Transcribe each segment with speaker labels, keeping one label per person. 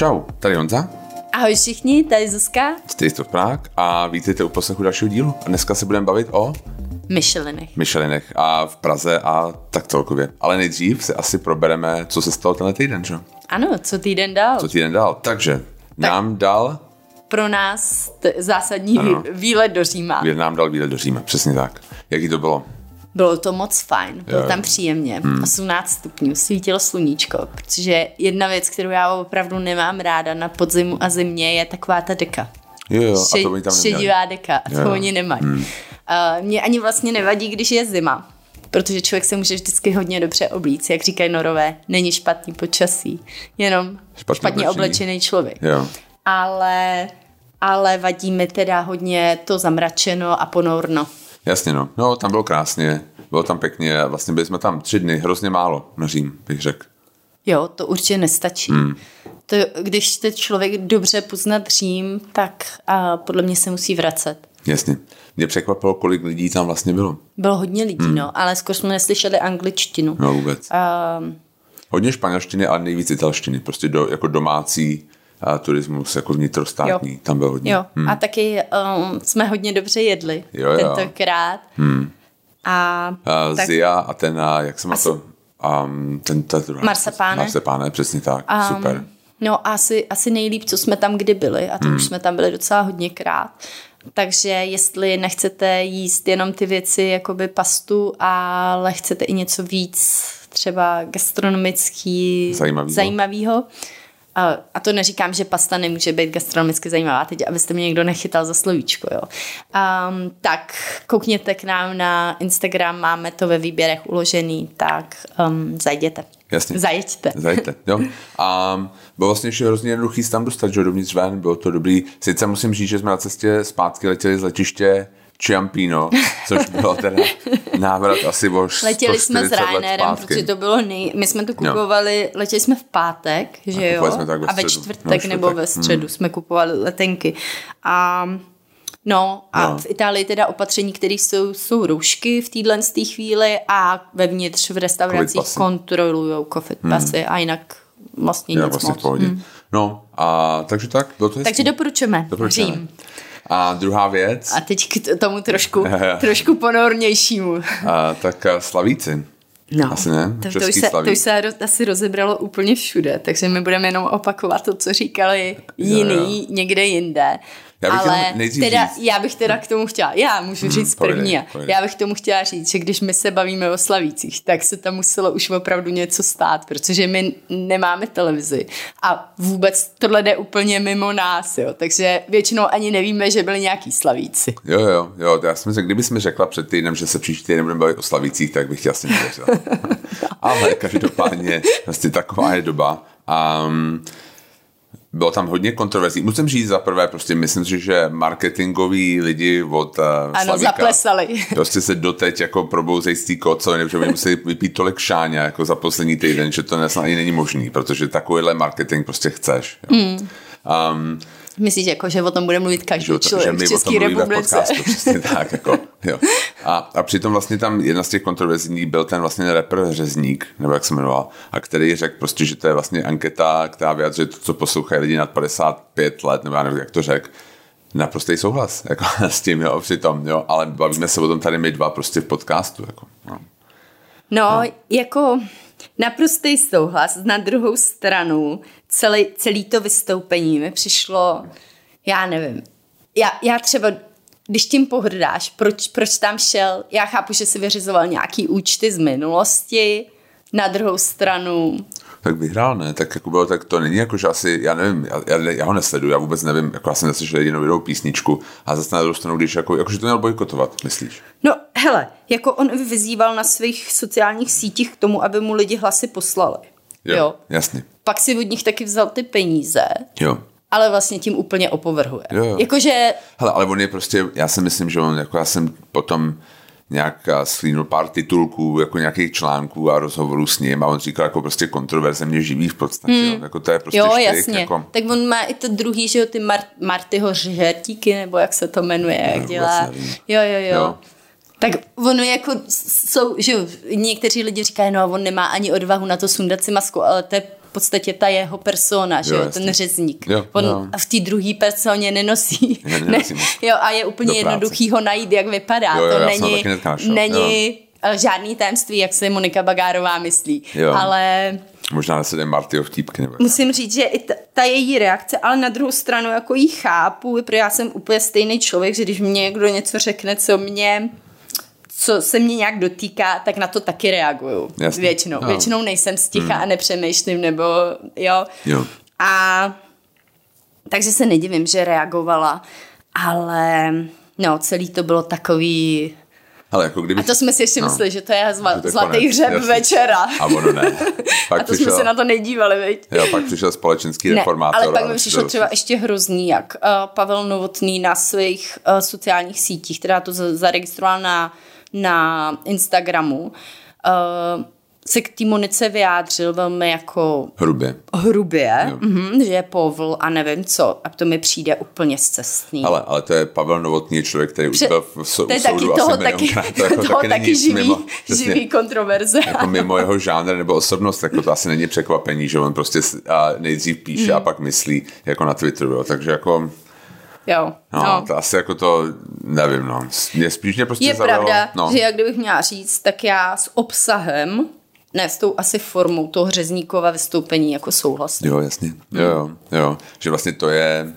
Speaker 1: Čau, tady Honza.
Speaker 2: Ahoj všichni, tady Zuzka.
Speaker 1: Stay to Prague a vítejte u poslechu dalšího dílu. A dneska se budeme bavit o
Speaker 2: Michelinech.
Speaker 1: Michelinech a v Praze a tak celkově. Ale nejdřív se asi probereme, co se stalo tenhle týden, že?
Speaker 2: Ano, co týden dál.
Speaker 1: Co týden dál. Takže tak. nám dal...
Speaker 2: Pro nás t- zásadní ano. výlet do Říma.
Speaker 1: Nám dal výlet do Říma, přesně tak. Jaký to bylo?
Speaker 2: Bylo to moc fajn, bylo jo. tam příjemně. Hmm. 18 stupňů, svítilo sluníčko, protože jedna věc, kterou já opravdu nemám ráda na podzimu a zimě, je taková ta deka.
Speaker 1: Jo, jo, Še- a to oni tam
Speaker 2: Šedivá deka, a to jo. oni nemají. Hmm. Uh, mě ani vlastně nevadí, když je zima, protože člověk se může vždycky hodně dobře oblíct, jak říkají norové, není špatný počasí, jenom špatně, špatně oblečený člověk.
Speaker 1: Jo.
Speaker 2: Ale, ale vadí mi teda hodně to zamračeno a ponourno.
Speaker 1: Jasně no, no tam bylo krásně, bylo tam pěkně a vlastně byli jsme tam tři dny, hrozně málo na Řím, bych řekl.
Speaker 2: Jo, to určitě nestačí. Hmm. To, když chce člověk dobře poznat Řím, tak a podle mě se musí vracet.
Speaker 1: Jasně. Mě překvapilo, kolik lidí tam vlastně bylo.
Speaker 2: Bylo hodně lidí, hmm. no, ale skoro jsme neslyšeli angličtinu.
Speaker 1: No vůbec. Um, hodně španělštiny, ale nejvíc italštiny. Prostě do, jako domácí a turismus jako vnitrostátní,
Speaker 2: jo.
Speaker 1: tam byl hodně.
Speaker 2: Jo, hmm. a taky um, jsme hodně dobře jedli
Speaker 1: jo, jo.
Speaker 2: tentokrát.
Speaker 1: Hmm.
Speaker 2: A,
Speaker 1: a tak... Zia, Atena, jak se má to... Um, ten, ten,
Speaker 2: Marsepáne.
Speaker 1: Marsepáne, přesně tak, um, super.
Speaker 2: No asi, asi nejlíp, co jsme tam kdy byli a to hmm. už jsme tam byli docela hodněkrát. Takže jestli nechcete jíst jenom ty věci, jakoby pastu, ale chcete i něco víc třeba gastronomický
Speaker 1: zajímavýho,
Speaker 2: zajímavýho a, to neříkám, že pasta nemůže být gastronomicky zajímavá, teď abyste mě někdo nechytal za slovíčko, jo. Um, tak koukněte k nám na Instagram, máme to ve výběrech uložený, tak um, zajděte.
Speaker 1: Jasně.
Speaker 2: Zajeďte.
Speaker 1: Zajeďte, jo. A bylo vlastně ještě hrozně jednoduchý tam dostat, že dovnitř ven, bylo to dobrý. Sice musím říct, že jsme na cestě zpátky letěli z letiště Ciampino, což bylo teda návrat asi o
Speaker 2: Letěli jsme s Ryanairem, protože to bylo nej... My jsme to kupovali, no. letěli jsme v pátek, že jo?
Speaker 1: Jsme tak ve
Speaker 2: a ve čtvrtek, no, čtvrtek nebo ve středu hmm. jsme kupovali letenky. A No a no. v Itálii teda opatření, které jsou, jsou roušky v téhle chvíli a vevnitř v restauracích kontrolují covid pasy hmm. a jinak vlastně
Speaker 1: Já
Speaker 2: nic
Speaker 1: vlastně
Speaker 2: moc.
Speaker 1: Hmm. No a takže tak, bylo to hezký.
Speaker 2: Takže doporučujeme.
Speaker 1: doporučujeme. Řím. A druhá věc.
Speaker 2: A teď k tomu trošku, trošku ponornějšímu.
Speaker 1: A, tak Slavíci.
Speaker 2: No,
Speaker 1: asi ne?
Speaker 2: To, to, už se, to už se asi rozebralo úplně všude, takže my budeme jenom opakovat to, co říkali jiný jo, jo. někde jinde.
Speaker 1: Já bych
Speaker 2: Ale teda,
Speaker 1: říct.
Speaker 2: já bych teda k tomu chtěla, já můžu hmm, říct první, pojde, pojde. já bych k tomu chtěla říct, že když my se bavíme o Slavících, tak se tam muselo už opravdu něco stát, protože my nemáme televizi a vůbec tohle jde úplně mimo nás, jo, takže většinou ani nevíme, že byli nějaký Slavíci.
Speaker 1: Jo, jo, jo, já jsem řekl, kdybys mi řekla před týdnem, že se příští týden budeme bavit o Slavících, tak bych asi nevěřila. Ale každopádně, vlastně taková je doba. Um, bylo tam hodně kontroverzí. Musím říct za prvé, prostě myslím si, že marketingoví lidi od uh,
Speaker 2: ano,
Speaker 1: Slavíka
Speaker 2: zaplesali.
Speaker 1: prostě se doteď jako probouzejí z té koco, nebo že by museli vypít tolik šáně jako za poslední týden, že to ani není možný, protože takovýhle marketing prostě chceš. Jo.
Speaker 2: Mm. Um, Myslíš, jako, že o tom bude mluvit každý že, člověk že my v České republice?
Speaker 1: Podcastu, přesně tak. Jako, jo. A, a přitom vlastně tam jedna z těch kontroverzní byl ten vlastně rapper Řezník, nebo jak se jmenoval, a který řekl prostě, že to je vlastně anketa, která vyjadřuje to, co poslouchají lidi nad 55 let, nebo já nevím, jak to řekl, naprostý souhlas jako, s tím, jo, přitom, jo, ale bavíme se o tom tady my dva prostě v podcastu. Jako, no.
Speaker 2: No, no, jako naprostý souhlas. Na druhou stranu celý, celý to vystoupení mi přišlo, já nevím, já, já třeba když tím pohrdáš, proč, proč tam šel, já chápu, že si vyřizoval nějaký účty z minulosti, na druhou stranu
Speaker 1: tak vyhrál, ne? Tak jako bylo, tak to není jako, že asi, já nevím, já, já, já ho nesleduju, já vůbec nevím, jako já jsem neslyšel jedinou jinou písničku a zase na druhou stranu, když jako, jako, že to měl bojkotovat, myslíš?
Speaker 2: No, hele, jako on vyzýval na svých sociálních sítích k tomu, aby mu lidi hlasy poslali.
Speaker 1: Jo, jo. jasně.
Speaker 2: Pak si od nich taky vzal ty peníze.
Speaker 1: Jo
Speaker 2: ale vlastně tím úplně opovrhuje.
Speaker 1: Jo, jo.
Speaker 2: Jakože...
Speaker 1: Hele, ale on je prostě, já si myslím, že on, jako já jsem potom nějak schlínul pár titulků, jako nějakých článků a rozhovorů s ním a on říkal jako prostě kontroverze mě živí v podstatě. Hmm. Jo. Jako to je prostě
Speaker 2: jo,
Speaker 1: štyk,
Speaker 2: jasně.
Speaker 1: Jako...
Speaker 2: Tak on má i to druhý, že jo, ty Mar- Martyho žertíky, nebo jak se to jmenuje, jak dělá. Jo, jo, jo. jo. Tak ono jako jsou, že jo, někteří lidi říkají, no on nemá ani odvahu na to sundat si masku, ale to je podstatě ta jeho persona, že
Speaker 1: Jo,
Speaker 2: jo, ten řezník.
Speaker 1: Jo,
Speaker 2: On
Speaker 1: jo.
Speaker 2: v té druhé personě nenosí.
Speaker 1: Ne, moc.
Speaker 2: jo, a je úplně jednoduchý ho najít, jak vypadá.
Speaker 1: Jo, jo,
Speaker 2: to není,
Speaker 1: našel,
Speaker 2: není eh, žádný tajemství, jak se Monika Bagárová myslí.
Speaker 1: Jo.
Speaker 2: Ale
Speaker 1: Možná nesedem Martyho vtípky. Nebo...
Speaker 2: musím říct, že i ta, ta její reakce, ale na druhou stranu jako jí chápu, protože já jsem úplně stejný člověk, že když mě někdo něco řekne, co mě co se mě nějak dotýká, tak na to taky reaguju.
Speaker 1: Jasně.
Speaker 2: Většinou.
Speaker 1: Jo.
Speaker 2: Většinou nejsem sticha a nepřemýšlím, nebo jo.
Speaker 1: Jo.
Speaker 2: A takže se nedivím, že reagovala, ale no, celý to bylo takový...
Speaker 1: Ale jako kdyby...
Speaker 2: A to jsme si ještě
Speaker 1: No.
Speaker 2: mysleli, že to je zla,
Speaker 1: to je
Speaker 2: zlatý
Speaker 1: konec,
Speaker 2: hřeb
Speaker 1: jasně.
Speaker 2: večera.
Speaker 1: A ono ne. Pak
Speaker 2: A to jsme se na to nedívali, viď?
Speaker 1: Jo, pak přišel společenský
Speaker 2: Ne,
Speaker 1: reformátor.
Speaker 2: ale pak mi přišlo třeba ještě hrozný, jak uh, Pavel Novotný na svých uh, sociálních sítích, která to za- zaregistroval na, na Instagramu, uh, se k té Monice vyjádřil velmi jako
Speaker 1: Hrubě.
Speaker 2: hrubě,
Speaker 1: Jo.
Speaker 2: mm, že je povl a nevím co. A to mi přijde úplně zcestný.
Speaker 1: Ale, ale to je Pavel Novotný, člověk, který už
Speaker 2: Pře-
Speaker 1: byl v sou,
Speaker 2: to je taky toho taky.
Speaker 1: To jako
Speaker 2: toho
Speaker 1: taky
Speaker 2: taky živý,
Speaker 1: mimo,
Speaker 2: živý kontroverze.
Speaker 1: jako mimo jeho žánr nebo osobnost, jako to asi není překvapení, že on prostě a nejdřív píše
Speaker 2: Hmm.
Speaker 1: a pak myslí jako na Twitteru, jo. takže jako
Speaker 2: Jo,
Speaker 1: no,
Speaker 2: no.
Speaker 1: to asi jako to, nevím, no, mě spíš mě prostě
Speaker 2: Je
Speaker 1: zaujalo,
Speaker 2: pravda,
Speaker 1: no,
Speaker 2: že jak kdybych měla říct, tak já s obsahem, ne s tou asi formou toho řezníkova vystoupení jako souhlasím.
Speaker 1: Jo, jasně. Jo, jo, jo. Že vlastně to je,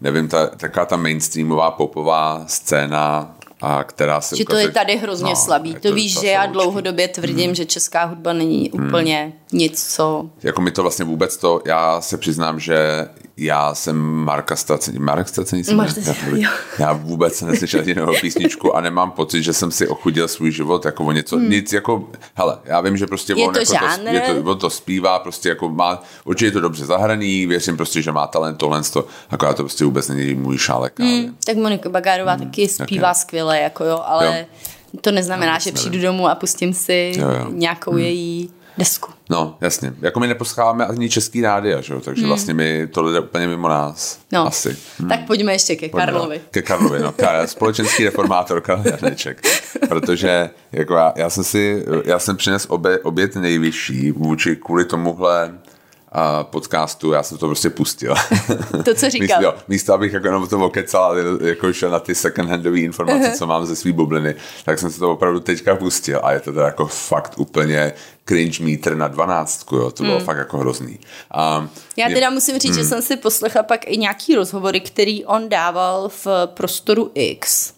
Speaker 1: nevím, ta, taková ta mainstreamová popová scéna, a která se
Speaker 2: Že to
Speaker 1: ukazuje-
Speaker 2: je tady hrozně
Speaker 1: no,
Speaker 2: slabý.
Speaker 1: je
Speaker 2: To víš, že já dlouhodobě tvrdím, že česká hudba není úplně nic, co...
Speaker 1: Jako mi to vlastně vůbec to, já se přiznám, že já jsem Marka Stracení, Marek Stracení jsem
Speaker 2: Mark
Speaker 1: já,
Speaker 2: jo.
Speaker 1: já vůbec neslyšel jedinou písničku a nemám pocit, že jsem si ochudil svůj život jako o něco, hmm. nic jako, hele, já vím, že prostě
Speaker 2: Je
Speaker 1: on,
Speaker 2: to
Speaker 1: jako
Speaker 2: žánr.
Speaker 1: to, je to, on to zpívá, prostě jako má, určitě je to dobře zahraný, věřím prostě, že má talent tohle, to, akorát to prostě vůbec není můj šálek.
Speaker 2: Hmm, tak Monika Bagárová taky zpívá skvěle, jako jo, ale
Speaker 1: Jo.
Speaker 2: to neznamená,
Speaker 1: Já
Speaker 2: že přijdu domů a pustím si
Speaker 1: Jo, jo.
Speaker 2: nějakou její desku.
Speaker 1: No, jasně. Jako my neposloucháme ani český rádia, že jo? takže hmm. vlastně my tohle jde úplně mimo nás.
Speaker 2: No,
Speaker 1: Asi.
Speaker 2: tak pojďme ještě ke
Speaker 1: Pojďme,
Speaker 2: Karlovi.
Speaker 1: Ke Karlovi, no. Ka- Společenský reformátor Karel Jarneček. Protože jako já, já, jsem si, já jsem přines obě, oběd nejvyšší vůči kvůli tomuhle a podcastu, já jsem to prostě pustil.
Speaker 2: To, co říkal.
Speaker 1: Místo, místo abych jako jenom to okecal, jako šel na ty second handové informace, co mám ze svý bubliny, tak jsem se to opravdu teďka pustil a je to teda jako fakt úplně cringe meter na dvanáctku, jo, to bylo fakt jako hrozný. A
Speaker 2: Já
Speaker 1: je-
Speaker 2: teda musím říct, že jsem si poslechla pak i nějaký rozhovory, který on dával v prostoru X.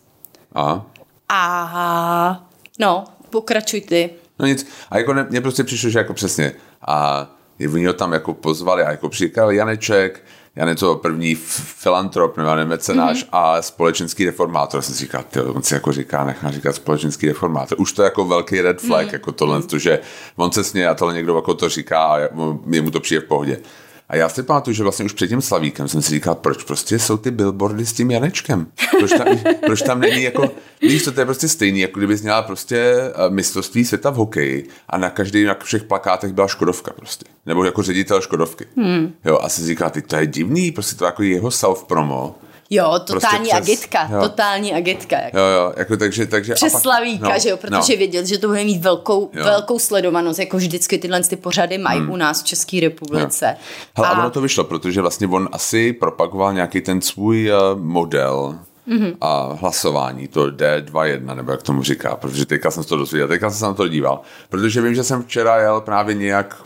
Speaker 1: a,
Speaker 2: A no, pokračuj ty.
Speaker 1: No nic. A jako ne, mně prostě přišlo, že jako přesně. A je oni ho tam jako pozvali a jako přijel Janeček, Je to první filantrop, nebo nevím, mecenáš mm-hmm. a společenský reformátor. Já jsem si říkal, ty, on si jako říká, nechá říkat společenský reformátor. Už to je jako velký red flag, mm-hmm. jako tohle, to, že on se směje a tohle někdo jako to říká a je- jemu to přijde v pohodě. A já si pamatuju, že vlastně už před tím Slavíkem jsem si říkal, proč prostě jsou ty billboardy s tím Janečkem? Proč tam, proč tam není jako, víš, co to je prostě stejný, jako kdyby měla prostě eh, mistrovství světa v hokeji a na každý, na všech plakátech byla Škodovka prostě. Nebo jako ředitel Škodovky. Hmm. Jo, a si říká, ty to je divný, prostě to jako jeho self-promo.
Speaker 2: Jo, totální
Speaker 1: přes-
Speaker 2: agitka,
Speaker 1: jo.
Speaker 2: totální agitka. Jako.
Speaker 1: Jo, jo, jako takže, takže.
Speaker 2: Přes
Speaker 1: a pak-
Speaker 2: Slavíka,
Speaker 1: no,
Speaker 2: že jo, protože
Speaker 1: no.
Speaker 2: věděl, že to bude mít velkou,
Speaker 1: Jo.
Speaker 2: velkou sledovanost, jako vždycky tyhle ty pořady mají u nás v České republice.
Speaker 1: Hele, a ono to vyšlo, protože vlastně on asi propagoval nějaký ten svůj uh, model mm-hmm. a hlasování, to D21, nebo jak tomu říká, protože teďka jsem se to dozvěděl, teďka jsem se na to díval, protože vím, že jsem včera jel právě nějak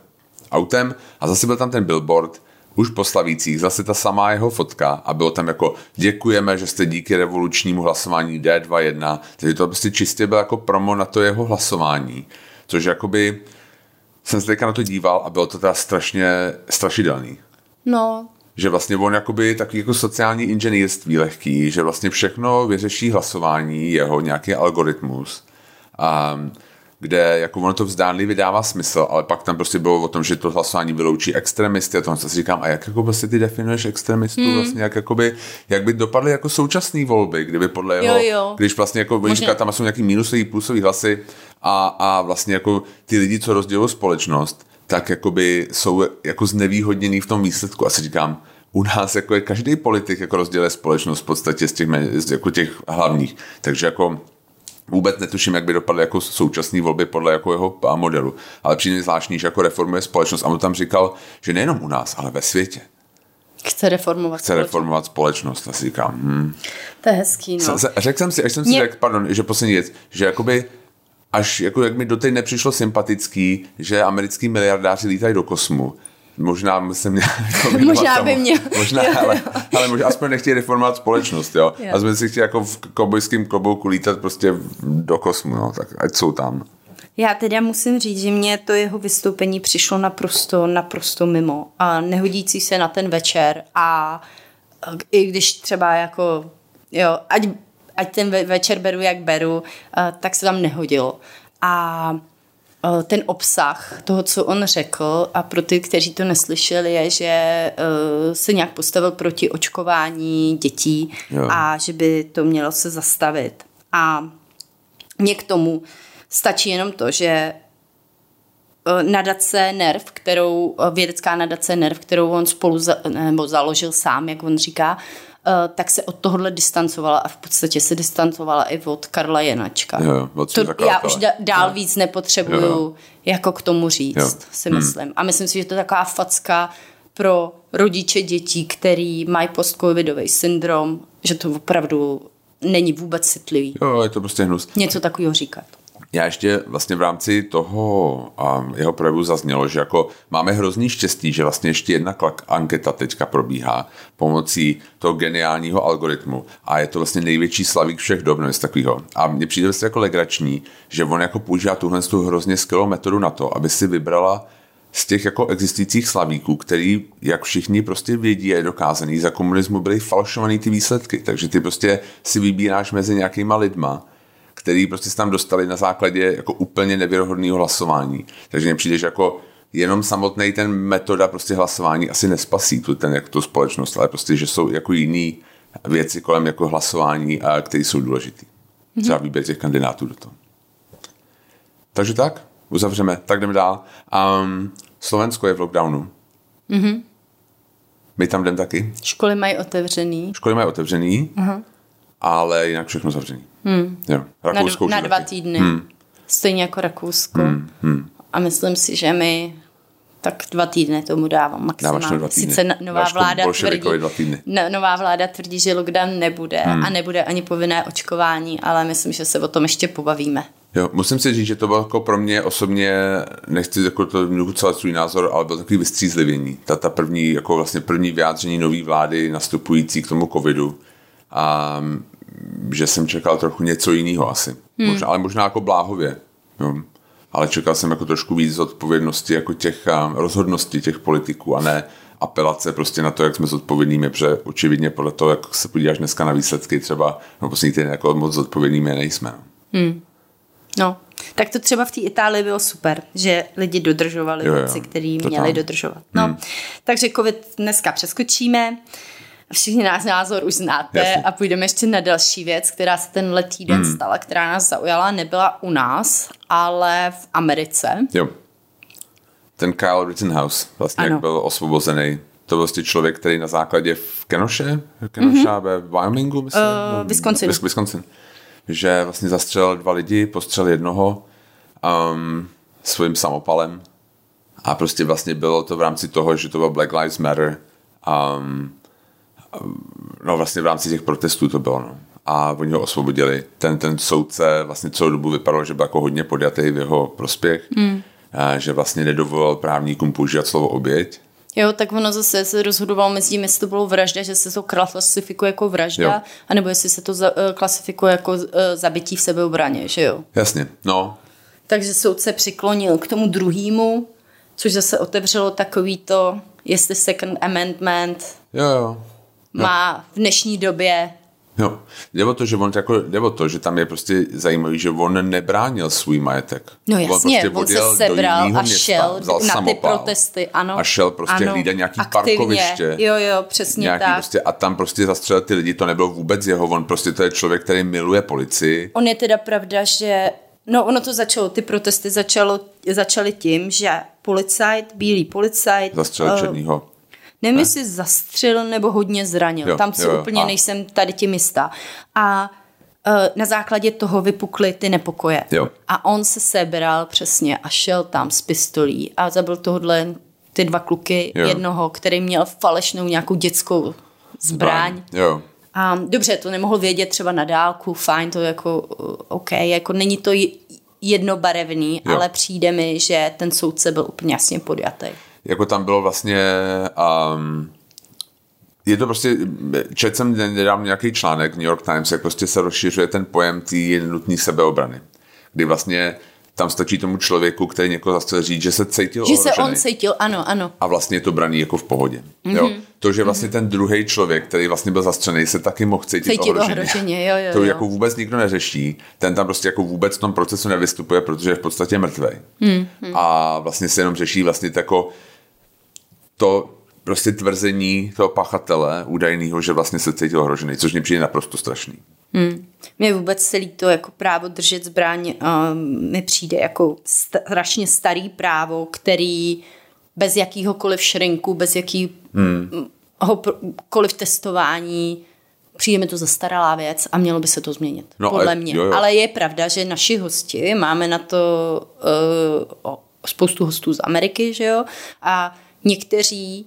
Speaker 1: autem a zase byl tam ten billboard, už po Slavících, zase ta samá jeho fotka a bylo tam jako děkujeme, že jste díky revolučnímu hlasování D21, takže to prostě čistě byl jako promo na to jeho hlasování, což jakoby jsem se teďka na to díval a bylo to teda strašně strašidelný.
Speaker 2: No,
Speaker 1: Že vlastně on jakoby takový jako sociální inženýrství lehký, že vlastně všechno vyřeší hlasování, jeho nějaký algoritmus, a, kde jako ono to vzdánlivě dává smysl, ale pak tam prostě bylo o tom, že to hlasování vyloučí extremisty a to si říkám, a jak jako prostě ty definuješ extremistů hmm. vlastně, jak, jakoby, jak by dopadly jako současné volby, kdyby podle jeho,
Speaker 2: Jo, jo.
Speaker 1: když vlastně jako,
Speaker 2: Možná-
Speaker 1: říká, tam jsou nějaký minusový, plusový hlasy a, a vlastně jako ty lidi, co rozdělují společnost, tak jakoby jsou jako znevýhodněný v tom výsledku. A si říkám, u nás jako je každý politik jako rozděluje společnost v podstatě z těch, z jako těch hlavních. Takže jako Vůbec netuším, jak by dopadly jako současné volby podle jako jeho modelu. Ale přijde zvláštní, že jako reformuje společnost. A on tam říkal, že nejenom u nás, ale ve světě.
Speaker 2: Chce reformovat
Speaker 1: Chce společnost. reformovat společnost. A si říkám, hm.
Speaker 2: To je hezký, no.
Speaker 1: Řekl jsem si, až jsem si Mě... řekl, pardon, že poslední věc, že jakoby až jako jak mi doteď nepřišlo sympatický, že americký miliardáři lítají do kosmu, Možná se měl
Speaker 2: jako Možná by měl.
Speaker 1: Možná, ale, ale možná aspoň nechtějí reformovat společnost, jo. jo. A jsme si chtěli jako v kobojském klobouku lítat prostě do kosmu, no, tak ať jsou tam.
Speaker 2: Já teda musím říct, že mě to jeho vystoupení přišlo naprosto, naprosto mimo a nehodící se na ten večer a i když třeba jako, jo, ať, ať ten večer beru, jak beru, tak se tam nehodilo. A Eh, ten obsah toho, co on řekl a pro ty, kteří to neslyšeli, je, že eh, se nějak postavil proti očkování dětí jo. a že by to mělo se zastavit. A mě k tomu stačí jenom to, že eh, nadace NERV, kterou, vědecká nadace NERV, kterou on spolu za, nebo založil sám, jak on říká, Eh, tak se od tohohle distancovala a v podstatě se distancovala i od Karla Jenačka.
Speaker 1: Jo, od
Speaker 2: to já už da, dál jo. víc nepotřebuju jo. jako k tomu říct, jo. si hmm. myslím. Hmm. A myslím si, že to je taková facka pro rodiče dětí, který mají post-covidový syndrom, že to opravdu není vůbec citlivý.
Speaker 1: Jo, je to prostě hnus.
Speaker 2: Něco takového říkat.
Speaker 1: Já ještě vlastně v rámci toho a jeho projevu zaznělo, že jako máme hrozný štěstí, že vlastně ještě jedna anketa teďka probíhá pomocí toho geniálního algoritmu a je to vlastně největší slavík všech dob, nebo takového. A mně přijde vlastně jako legrační, že on jako používá tuhle tu hrozně skvělou metodu na to, aby si vybrala z těch jako existujících slavíků, který, jak všichni prostě vědí je dokázaný, za komunismu byly falšovaný ty výsledky. Takže ty prostě si vybíráš mezi nějakýma lidma, který prostě se tam dostali na základě jako úplně nevěrohodného hlasování. Takže mně přijde, že jako jenom samotný ten metoda prostě hlasování asi nespasí tu, ten, jako tu společnost, ale prostě, že jsou jako jiný věci kolem jako hlasování, a které jsou důležité. Mm-hmm. Třeba výběr těch kandidátů do toho. Takže tak, uzavřeme, tak jdeme dál. Um, Slovensko je v lockdownu. Mm-hmm. My tam jdeme taky.
Speaker 2: Školy mají otevřený.
Speaker 1: Školy mají otevřený, uh-huh. ale jinak všechno zavřený. Hmm. Jo.
Speaker 2: Rakousko na, na dva taky. týdny. Hmm. Stejně jako Rakousko. Hmm. Hmm. A myslím si, že my tak dva týdny tomu dávám maximálně.
Speaker 1: Dva týdny.
Speaker 2: Sice nová vláda, tvrdí, dva týdny. nová vláda tvrdí, že lockdown nebude hmm. a nebude ani povinné očkování, ale myslím, že se o tom ještě pobavíme.
Speaker 1: Jo, musím si říct, že to bylo jako pro mě osobně, nechci jako to celý svůj názor, ale byl takový vystřízlivění. Ta, ta první, jako vlastně první vyjádření nové vlády nastupující k tomu covidu. A že jsem čekal trochu něco jiného asi. Hmm. Možná, ale možná jako bláhově. Jo. Ale čekal jsem jako trošku víc odpovědnosti jako těch rozhodností těch politiků a ne apelace prostě na to, jak jsme zodpovědnými, protože očividně podle toho, jak se podíváš dneska na výsledky třeba, no poslední týden jako moc zodpovědnými nejsme. No.
Speaker 2: Hmm. no. Tak to třeba v té Itálii bylo super, že lidi dodržovali věci, které měli dodržovat. No, hmm. takže covid dneska přeskočíme všichni náš názor už znáte Jasně. a půjdeme ještě na další věc, která se ten týden hmm. stala, která nás zaujala, nebyla u nás, ale v Americe.
Speaker 1: Jo. Ten Kyle Rittenhouse, vlastně ano. jak byl osvobozený. To byl vlastně člověk, který na základě v Kenoše, Kenosha mm-hmm. ve Wyomingu, myslím?
Speaker 2: Uh, Wisconsin.
Speaker 1: Wisconsin. Že vlastně zastřelil dva lidi, postřelil jednoho um, svým samopalem a prostě vlastně bylo to v rámci toho, že to byl Black Lives Matter um, no vlastně v rámci těch protestů to bylo, no. A oni ho osvobodili. Ten, ten soudce vlastně celou dobu vypadal, že byl jako hodně podjatý v jeho prospěch, mm. a že vlastně nedovolil právníkům používat slovo oběť,
Speaker 2: Jo, tak ono zase se rozhodoval mezi tím, jestli to bylo vražda, že se to klasifikuje jako vražda, jo. anebo jestli se to za, eh, klasifikuje jako uh, zabití v sebeobraně, že jo?
Speaker 1: Jasně, no.
Speaker 2: Takže soudce přiklonil k tomu druhému, což zase otevřelo takový to, jestli second amendment
Speaker 1: jo, jo
Speaker 2: má v dnešní době
Speaker 1: Jo, jde o to, že on jako, jde o to, že tam je prostě zajímavý, že on nebránil svůj majetek.
Speaker 2: No jasně, on, prostě on se sebral a šel města, na ty protesty, ano.
Speaker 1: A šel prostě ano, hlídat nějaký aktivně. parkoviště.
Speaker 2: Jo, jo, přesně nějaký tak.
Speaker 1: Prostě, a tam prostě zastřelil ty lidi, to nebylo vůbec jeho, on prostě to je člověk, který miluje policii.
Speaker 2: On je teda pravda, že No, ono to začalo, ty protesty začalo, začaly tím, že policajt, bílý policajt...
Speaker 1: Zastřelil uh, černýho
Speaker 2: Nevím, ne? jestli zastřelil nebo hodně zranil. Jo, Tam si jo, úplně a... nejsem tady tím jistá. A na základě toho vypukly ty nepokoje.
Speaker 1: Jo.
Speaker 2: A on se sebral přesně a šel tam s pistolí a zabil tohle ty dva kluky,
Speaker 1: Jo.
Speaker 2: jednoho, který měl falešnou nějakou dětskou zbraň.
Speaker 1: Jo.
Speaker 2: A dobře, to nemohl vědět třeba na dálku, fajn, to jako uh, OK, jako není to jednobarevný,
Speaker 1: Jo.
Speaker 2: ale přijde mi, že ten soudce byl úplně jasně podjatý.
Speaker 1: Jako tam bylo vlastně um, je to prostě, četl jsem nedávno nějaký článek New York Times, jak prostě se rozšiřuje ten pojem té nutné sebeobrany, kdy vlastně tam stačí tomu člověku, který někoho zase říct, že se cítil
Speaker 2: Že se
Speaker 1: ohrožený.
Speaker 2: on cítil, ano, ano.
Speaker 1: a vlastně je to braný jako v pohodě. Mm-hmm. Jo? To, že vlastně mm-hmm. ten druhý člověk, který vlastně byl zastřený, se taky mohl cítit,
Speaker 2: Cítit
Speaker 1: ohroženě.
Speaker 2: ohroženě, jo, jo,
Speaker 1: To
Speaker 2: jo.
Speaker 1: jako vůbec nikdo neřeší. Ten tam prostě jako vůbec v tom procesu nevystupuje, protože je v podstatě mrtvej. Mm-hmm. A vlastně se jenom řeší vlastně jako to prostě tvrzení toho pachatele údajného, že vlastně se cítil ohrožený, což mi přijde naprosto strašný.
Speaker 2: Mně vůbec celý to jako právo držet zbraň um, mi přijde jako strašně starý právo, který bez jakýhokoliv šrinku, bez jakýhokoliv testování přijde mi to zastaralá věc a mělo by se to změnit,
Speaker 1: No,
Speaker 2: podle
Speaker 1: ale-
Speaker 2: mě.
Speaker 1: jo, jo.
Speaker 2: Ale je pravda, že naši hosti, máme na to uh, spoustu hostů z Ameriky, že jo, a někteří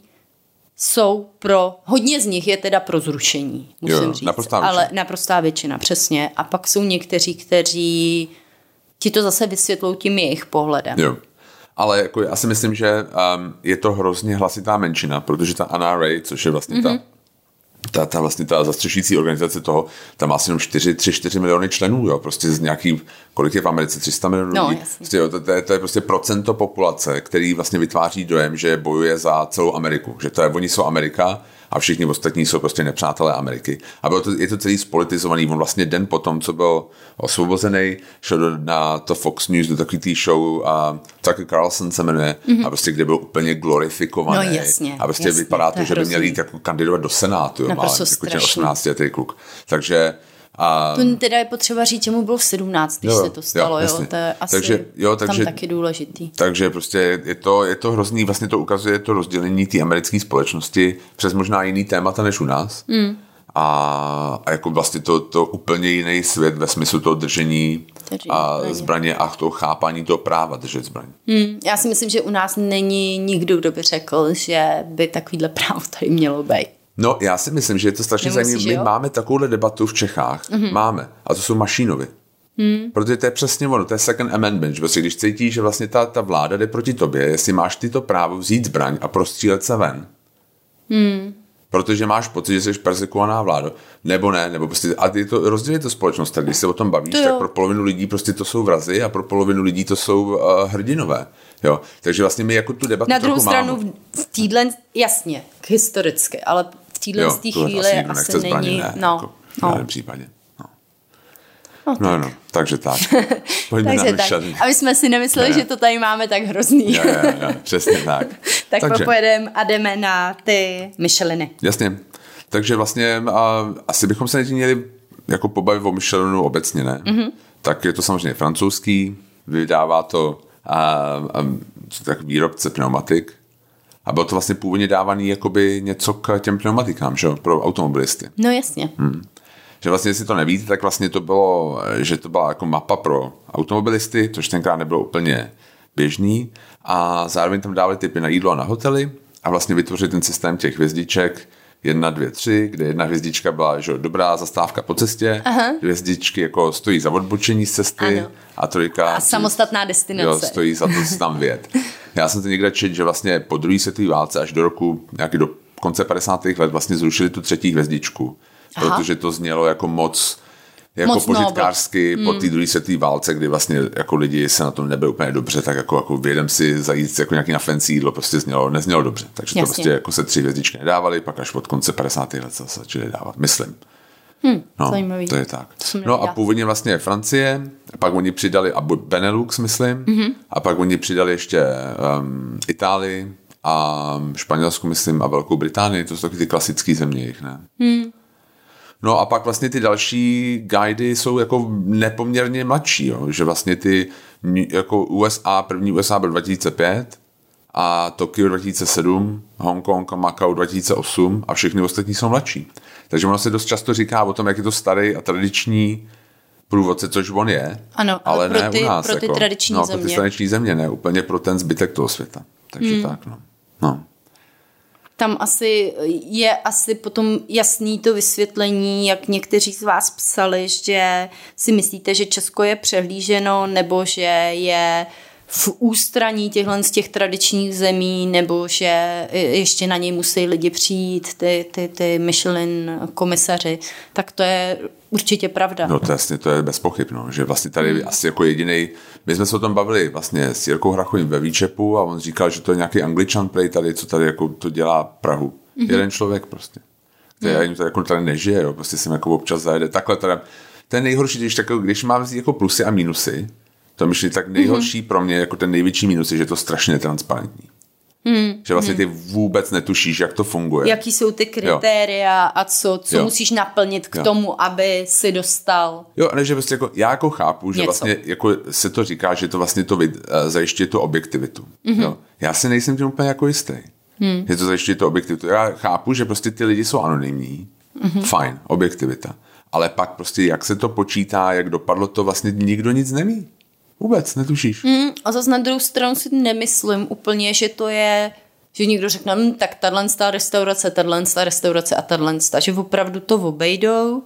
Speaker 2: jsou pro, hodně z nich je teda pro zrušení, musím
Speaker 1: Jo,
Speaker 2: říct.
Speaker 1: naprostá většina.
Speaker 2: ale naprostá většina, přesně. A pak jsou někteří, kteří ti to zase vysvětlou tím jejich pohledem.
Speaker 1: Jo. Ale jako já si myslím, že um, je to hrozně hlasitá menšina, protože ta NRA, což je vlastně mm-hmm.
Speaker 2: Mhm.
Speaker 1: ta ta, ta vlastně ta zastřešující organizace toho, tam má asi jenom 4, 3, 4 miliony členů, jo, prostě z nějaký, kolik je v Americe, 300 milionů
Speaker 2: No,
Speaker 1: lidí, prostě, jo, to, to, je, to, je prostě procento populace, který vlastně vytváří dojem, že bojuje za celou Ameriku, že to je, oni jsou Amerika a všichni ostatní jsou prostě nepřátelé Ameriky. A bylo to, je to celý spolitizovaný, on vlastně den potom, co byl osvobozený, šel do, na to Fox News, do takový tý show a Tucker Carlson se jmenuje, mm-hmm. a prostě kde byl úplně glorifikovaný.
Speaker 2: No jasně,
Speaker 1: a prostě
Speaker 2: jasně,
Speaker 1: vypadá
Speaker 2: to
Speaker 1: že by měl jít jako kandidovat do Senátu, jo, má
Speaker 2: Naprosto
Speaker 1: jako
Speaker 2: strašný.
Speaker 1: 18 letý kluk. Takže a,
Speaker 2: To teda je potřeba říct, že mu bylo 17, když
Speaker 1: Jo,
Speaker 2: se to stalo,
Speaker 1: jo,
Speaker 2: jo, to je asi
Speaker 1: Takže- jo, takže-
Speaker 2: tam taky důležitý.
Speaker 1: takže prostě je to, je to hrozný, vlastně to ukazuje to rozdělení té americké společnosti přes možná jiný témata než u nás. Mm. A, a jako vlastně to, to úplně jiný svět ve smyslu toho držení
Speaker 2: Držení
Speaker 1: a
Speaker 2: zbraně.
Speaker 1: zbraně a toho chápání toho práva držet zbraň.
Speaker 2: Hmm, já si myslím, že u nás není nikdo, kdo by řekl, že by takovýhle právo tady mělo být.
Speaker 1: No, já si myslím, že je to strašně zajímavé. My
Speaker 2: jo?
Speaker 1: máme takovouhle debatu v Čechách. Mm-hmm. Máme. A to jsou mašínovi. Mm. Protože to je přesně ono, to je second amendment, že vlastně, když cítíš, že vlastně ta, ta vláda jde proti tobě, jestli máš ty to právo vzít zbraň a prostřílet se ven. Mm. Protože máš pocit, že jsi persekovaná vláda, nebo ne, nebo prostě, a ty to rozdělí to společnost, tak když se o tom bavíš,
Speaker 2: To jo.
Speaker 1: tak pro polovinu lidí prostě to jsou vrazy a pro polovinu lidí to jsou uh, hrdinové. Jo? Takže vlastně my jako tu debatu
Speaker 2: Na druhou stranu
Speaker 1: máme.
Speaker 2: v- v týdle, jasně, historicky, ale téhle
Speaker 1: Jo,
Speaker 2: z té chvíli
Speaker 1: nikdo
Speaker 2: asi,
Speaker 1: nechce zbraně,
Speaker 2: není,
Speaker 1: ne,
Speaker 2: no,
Speaker 1: jako v
Speaker 2: no.
Speaker 1: žádném případě. No. No, no, takže tak. Pojďme
Speaker 2: Takže
Speaker 1: na
Speaker 2: tak, aby jsme si nemysleli,
Speaker 1: Ne.
Speaker 2: že to tady máme tak hrozný.
Speaker 1: Jo, jo, jo, přesně tak.
Speaker 2: tak
Speaker 1: takže,
Speaker 2: pojedeme a jdeme na ty Micheliny.
Speaker 1: Jasně. Takže vlastně a, asi bychom se měli jako pobavit o Michelinu obecně, ne?
Speaker 2: Mhm.
Speaker 1: Mm-hmm. Tak je to samozřejmě francouzský, vydává to a, a, tak výrobce pneumatik. A bylo to vlastně původně dávaný jakoby něco k těm pneumatikám, že? jo, pro automobilisty.
Speaker 2: No jasně.
Speaker 1: Hmm. Že vlastně, jestli to nevíte, tak vlastně to bylo, že to byla jako mapa pro automobilisty, což tenkrát nebylo úplně běžný a zároveň tam dávali typy na jídlo a na hotely a vlastně vytvořili ten systém těch hvězdiček jedna, dvě, tři, kde jedna hvězdička byla že, jo, dobrá zastávka po cestě, Aha. dvě hvězdičky jako stojí za odbočení z cesty
Speaker 2: Ano.
Speaker 1: a trojka...
Speaker 2: A samostatná
Speaker 1: Jo,
Speaker 2: destinace.
Speaker 1: stojí za to si tam vět. Já jsem to někde četl, že vlastně po druhé světové válce až do roku, nějaký do konce 50. let vlastně zrušili tu třetí hvězdičku,
Speaker 2: Aha.
Speaker 1: protože to znělo jako moc jako
Speaker 2: Moc
Speaker 1: požitkářsky po té druhé světové válce, kdy vlastně jako lidi se na tom nebyli úplně dobře, tak jako, jako vědem si zajít jako nějaký na fancy jídlo prostě znělo, neznělo dobře. Takže to
Speaker 2: Jasně.
Speaker 1: prostě jako se tři hvězdičky nedávaly, pak až od konce 50. let se začaly dávat, myslím. No,
Speaker 2: zajímavý.
Speaker 1: to je tak.
Speaker 2: jsem
Speaker 1: No a původně vlastně Francie, pak oni přidali, a Benelux, myslím,
Speaker 2: Mhm.
Speaker 1: mm-hmm. a pak oni přidali ještě um, Itálii a Španělsku, myslím, a Velkou Británii, to jsou taky ty klasické země jich, ne?
Speaker 2: Hmm.
Speaker 1: No a pak vlastně ty další guidy jsou jako nepoměrně mladší, jo? že vlastně ty jako USA, první USA byl 2005 a Tokio 2007, Hongkong a Macau 2008 a všechny ostatní jsou mladší. Takže ono se dost často říká o tom, jak je to starý a tradiční průvodce, což on je,
Speaker 2: Ano, ale
Speaker 1: ale
Speaker 2: pro
Speaker 1: ne
Speaker 2: ty-
Speaker 1: u nás.
Speaker 2: pro ty
Speaker 1: jako,
Speaker 2: tradiční
Speaker 1: no, pro ty
Speaker 2: země.
Speaker 1: tradiční země, ne, úplně pro ten zbytek toho světa. Takže hmm. tak, no. no.
Speaker 2: Tam asi je asi potom jasný to vysvětlení, jak někteří z vás psali, že si myslíte, že Česko je přehlíženo, nebo že je v ústraní těchhle z těch tradičních zemí, nebo že ještě na něj musí lidi přijít, ty, ty, ty Michelin komisaři, tak to je určitě pravda.
Speaker 1: No to jasně, to je bez pochyb, no, že vlastně tady hmm. asi jako jediný. My jsme se o tom bavili vlastně s Jirkou Hrachovým ve Výčepu a on říkal, že to je nějaký angličan play tady, co tady jako to dělá Prahu. Hmm. Jeden člověk prostě. Který hmm. ani tady, jako tady nežije, jo, prostě jsem jako občas zajede. Takhle teda, ten nejhorší, když, tak, když má vzít jako plusy a minusy, to myšlí tak nejhorší mm-hmm. pro mě, jako ten největší minus je, že je to strašně netransparentní. Mm, že vlastně mm. ty vůbec netušíš, jak to funguje.
Speaker 2: Jaký jsou ty kritéria jo. a co, co
Speaker 1: Jo.
Speaker 2: musíš naplnit k
Speaker 1: Jo.
Speaker 2: tomu, aby si dostal.
Speaker 1: Jo, ne, že prostě jako, já jako chápu, že
Speaker 2: Něco.
Speaker 1: vlastně jako se to říká, že to vlastně to vid- eh, zajišťuje tu objektivitu.
Speaker 2: Mhm.
Speaker 1: Mm-hmm. Jo. Já si nejsem tím úplně jako jistý. Hmm. Že to zajišťuje tu objektivitu. Já chápu, že prostě ty lidi jsou anonymní.
Speaker 2: Mhm.
Speaker 1: Mm-hmm. Fajn, objektivita. Ale pak prostě jak se to počítá, jak dopadlo to, vlastně nikdo nic neví. Vůbec, netušíš. Mm.
Speaker 2: A zase na druhou stranu si nemyslím úplně, že to je, že někdo řekne, hm, tak tahle ta restaurace, tahle ta restaurace a tahle ta, že opravdu to obejdou,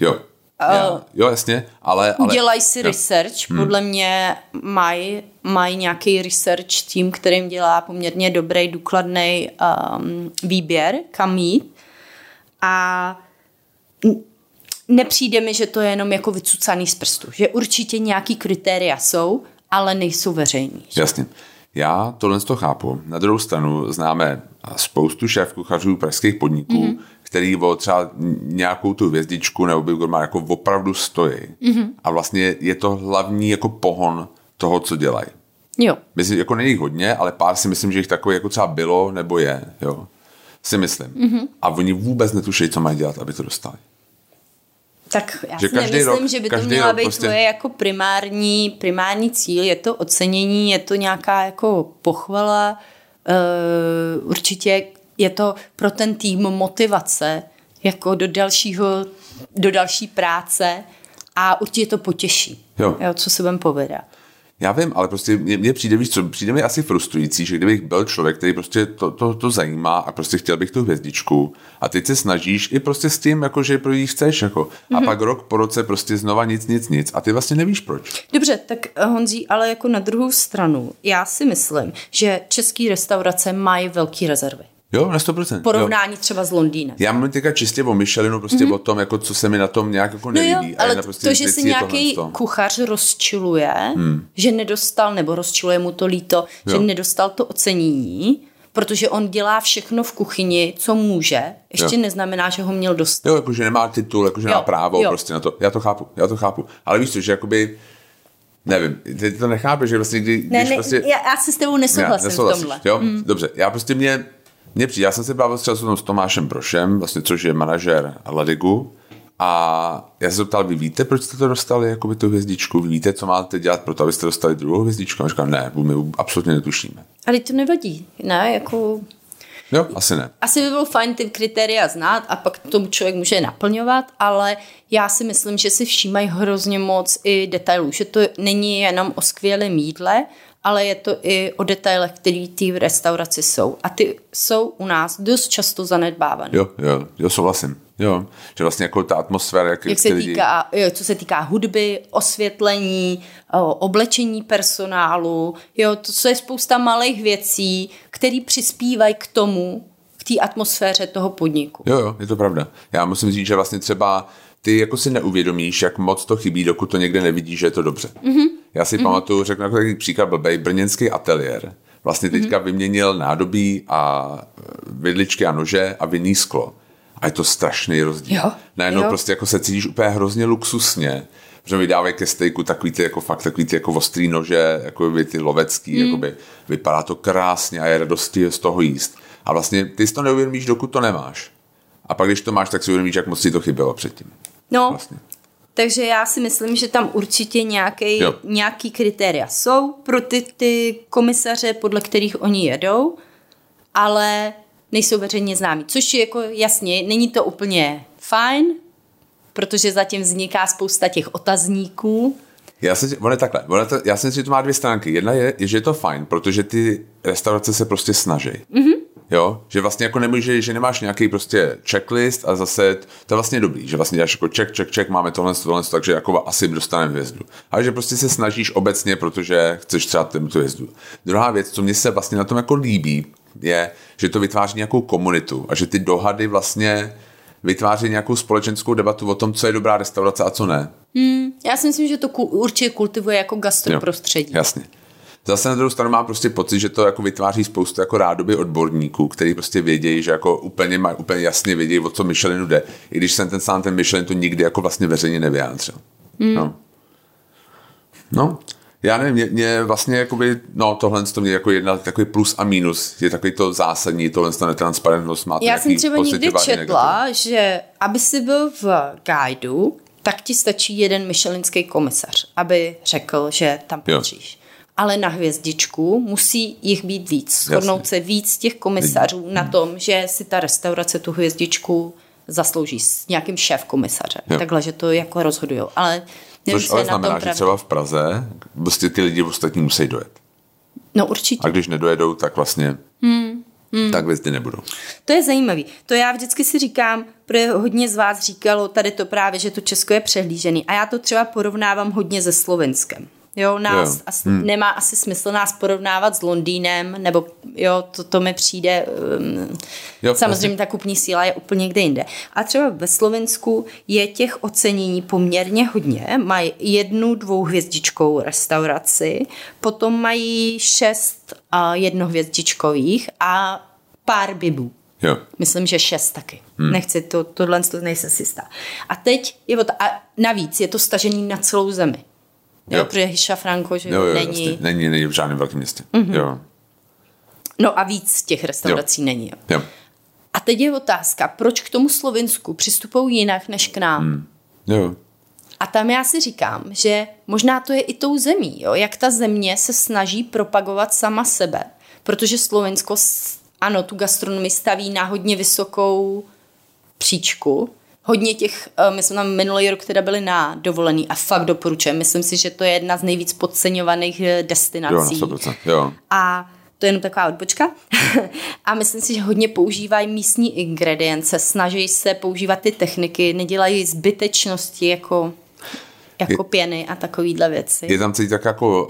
Speaker 1: Jo. Já, jo, jasně, ale... ale
Speaker 2: udělají si
Speaker 1: jo.
Speaker 2: research,
Speaker 1: Hmm.
Speaker 2: podle mě mají maj nějaký research tým, kterým dělá poměrně dobrý, důkladný um, výběr, kam jít. A nepřijde mi, že to je jenom jako vycucaný z prstu. Že určitě nějaký kritéria jsou, ale nejsou veřejní.
Speaker 1: Jasně. Já tohle to chápu. Na druhou stranu známe spoustu šéf kuchařů pražských podniků,
Speaker 2: Mhm.
Speaker 1: mm-hmm. který o třeba nějakou tu hvězdičku nebo Big Gourmet jako opravdu stojí.
Speaker 2: Mhm.
Speaker 1: Mm-hmm. A vlastně je to hlavní jako pohon toho, co dělají.
Speaker 2: Jo.
Speaker 1: Myslím, jako není jich hodně, ale pár si myslím, že jich takový jako třeba bylo nebo je. Jo. Si myslím.
Speaker 2: Mhm.
Speaker 1: Mm-hmm. A oni vůbec netuší, co mají dělat, aby to dostali.
Speaker 2: Tak já
Speaker 1: Že
Speaker 2: si
Speaker 1: každý
Speaker 2: nemyslím,
Speaker 1: rok-
Speaker 2: že by to měla být
Speaker 1: prostě-
Speaker 2: tvoje jako primární, primární cíl. Je to ocenění, je to nějaká jako pochvala. Uh, určitě je to pro ten tým motivace jako do dalšího, do další práce a určitě to potěší.
Speaker 1: Jo.
Speaker 2: jo co se budem povědat.
Speaker 1: Já vím, ale prostě mně, přijde, víš co, přijde mi asi frustrující, že kdybych byl člověk, který prostě to, to, to zajímá a prostě chtěl bych tu hvězdičku a teď se snažíš i prostě s tím, jako že pro jí chceš, jako. A
Speaker 2: Mhm.
Speaker 1: pak rok po roce prostě znova nic, nic, nic a ty vlastně nevíš proč.
Speaker 2: Dobře, tak eh, Honzí, ale jako na druhou stranu, já si myslím, že české restaurace mají velké rezervy.
Speaker 1: Jo, na 100%. jo.
Speaker 2: Porovnání třeba s Londýnem.
Speaker 1: Já mluvím teďka čistě o Michelinu, prostě mm-hmm. o tom, jako co se mi na tom nějak jako
Speaker 2: Mhm. No
Speaker 1: nelíbí.
Speaker 2: jo, ale
Speaker 1: prostě
Speaker 2: to, že
Speaker 1: je
Speaker 2: nějaký kuchař rozčiluje, hmm. že nedostal, nebo rozčiluje mu to líto,
Speaker 1: Jo.
Speaker 2: že nedostal to ocenění, protože on dělá všechno v kuchyni, co může, ještě
Speaker 1: Jo.
Speaker 2: neznamená, že ho měl dostat.
Speaker 1: Jo, jakože nemá titul, jakože
Speaker 2: Jo,
Speaker 1: nemá právo
Speaker 2: jo.
Speaker 1: prostě na to. Já to chápu, já to chápu. Ale víš co, že jakoby, nevím, ty to nechápeš, že vlastně, kdy,
Speaker 2: Ne,
Speaker 1: když
Speaker 2: ne,
Speaker 1: prostě...
Speaker 2: já, já si s tebou nesouhlasím v
Speaker 1: nesouhlasíš,
Speaker 2: tomhle.
Speaker 1: Jo? Mm. Dobře, já prostě mě, mě přijde, já jsem se bavil třeba s Tomášem Brošem, vlastně, což je manažer Ladigu, a já se ptal, vy víte, proč jste to dostali, jako by tu hvězdičku, vy víte, co máte dělat pro to, abyste dostali druhou hvězdičku? A on říkal, ne, my absolutně netušíme.
Speaker 2: Ale to nevadí, ne, jako...
Speaker 1: Jo, asi ne.
Speaker 2: Asi by bylo fajn ty kritéria znát a pak tomu člověk může naplňovat, ale já si myslím, že si všímají hrozně moc i detailů, že to není jenom o skvělém jídle, ale je to i o detailech, které ty v restauraci jsou. A ty jsou u nás dost často zanedbávané.
Speaker 1: Jo, jo, jo, souhlasím. Jo, že vlastně jako ta atmosféra, jak,
Speaker 2: Jak se
Speaker 1: lidi-
Speaker 2: týká, jo, co se týká hudby, osvětlení, o, oblečení personálu, jo, to, co je spousta malých věcí, které přispívají k tomu, k té atmosféře toho podniku.
Speaker 1: Jo, jo, je to pravda. Já musím říct, že vlastně třeba ty jako si neuvědomíš, jak moc to chybí, dokud to někde nevidíš, že je to dobře. Mm-hmm. Já si mm-hmm. pamatuju, řeknu jako takový příklad blbej, brněnský ateliér vlastně teďka mm-hmm. vyměnil nádobí a e, vidličky a nože a vinný sklo. A je to strašný rozdíl.
Speaker 2: Jo,
Speaker 1: Najednou
Speaker 2: jo.
Speaker 1: prostě jako se cítíš úplně hrozně luxusně, že vydávají ke stejku takový ty jako fakt takový ty jako ostrý nože, jako by ty lovecký, mm. jakoby, vypadá to krásně a je radosti z toho jíst. A vlastně ty si to neuvědomíš, dokud to nemáš. A pak, když to máš, tak si uvědomíš, jak moc ti to chybělo předtím.
Speaker 2: No,
Speaker 1: Vlastně.
Speaker 2: takže já si myslím, že tam určitě nějaký,
Speaker 1: Jo.
Speaker 2: nějaký kritéria jsou pro ty, ty komisaře, podle kterých oni jedou, ale nejsou veřejně známí. Což je jako jasně, není to úplně fajn, protože zatím vzniká spousta těch otazníků.
Speaker 1: Já si, on je takhle, on je to, já si myslím, že to má dvě stránky. Jedna je, že je to fajn, protože ty restaurace se prostě snaží. Mm-hmm. Jo, že vlastně jako nemůže, že nemáš nějaký prostě checklist a zase to je vlastně dobrý, že vlastně děláš jako check, check, check, máme tohle, tohle, takže jako asi dostaneme hvězdu. Ale že prostě se snažíš obecně, protože chceš třeba tu hvězdu. Druhá věc, co mě se vlastně na tom jako líbí, je, že to vytváří nějakou komunitu a že ty dohady vlastně vytváří nějakou společenskou debatu o tom, co je dobrá restaurace a co ne.
Speaker 2: Hmm, já si myslím, že to určitě kultivuje jako gastroprostředí.
Speaker 1: Jo, jasně. Zase na druhou stranu mám prostě pocit, že to jako vytváří spoustu jako rádoby odborníků, kteří prostě vědějí, že jako úplně, mají, úplně jasně vědějí, o co Michelinu jde. I když jsem ten sám ten Michelin to nikdy jako vlastně veřejně nevyjádřil. Hmm. No. no. Já nevím, mě, mě vlastně jakoby, no tohle to mě jako jedna takový plus a minus, je takový to zásadní, tohle to netransparentnost má
Speaker 2: Já jsem třeba někdy četla, že aby si byl v guideu, tak ti stačí jeden Michelinský komisař, aby řekl, že tam patříš. Jo ale na hvězdičku musí jich být víc. Shodnout se víc těch komisařů na tom, že si ta restaurace tu hvězdičku zaslouží s nějakým šéf komisaře. Takhle, že to jako rozhodují. Ale
Speaker 1: nevím, Což ale znamená, že třeba v Praze prostě ty lidi ostatní musí dojet.
Speaker 2: No určitě.
Speaker 1: A když nedojedou, tak vlastně hmm. Hmm. tak hvězdy nebudou.
Speaker 2: To je zajímavý. To já vždycky si říkám, protože hodně z vás říkalo tady to právě, že to Česko je přehlížený. A já to třeba porovnávám hodně se Slovenskem. Jo, nás jo. Asi, hmm. nemá asi smysl nás porovnávat s Londýnem, nebo jo, to, to mi přijde, um, jo, samozřejmě ta kupní síla je úplně kde jinde. A třeba ve Slovensku je těch ocenění poměrně hodně. Mají jednu dvouhvězdičkou restauraci, potom mají šest uh, jednohvězdičkových a pár bibů.
Speaker 1: Jo.
Speaker 2: Myslím, že šest taky. Hmm. Nechci to, tohle nejsem si jistá. A teď je a navíc je to stažení na celou zemi. Jo, jo. protože Hiša Franko, že jo, jo, není... Vlastně,
Speaker 1: není, není v žádném velkém městě. Mm-hmm. Jo.
Speaker 2: No a víc těch restaurací jo. není. Jo.
Speaker 1: Jo.
Speaker 2: A teď je otázka, proč k tomu Slovinsku přistupují jinak než k nám? Hmm.
Speaker 1: Jo.
Speaker 2: A tam já si říkám, že možná to je i tou zemí, jo? jak ta země se snaží propagovat sama sebe. Protože Slovensko, ano, tu gastronomii staví na hodně vysokou příčku, hodně těch, eh, my jsme tam minulý rok teda byli na dovolený a fakt doporučujem. Myslím si, že to je jedna z nejvíc podceňovaných eh, destinací.
Speaker 1: Jo, 100%, jo.
Speaker 2: A to je jenom taková odbočka. a myslím si, že hodně používají místní ingredience, snaží se používat ty techniky, nedělají zbytečnosti jako jako je, pěny a takovýhle věci.
Speaker 1: Je tam celý tak jako...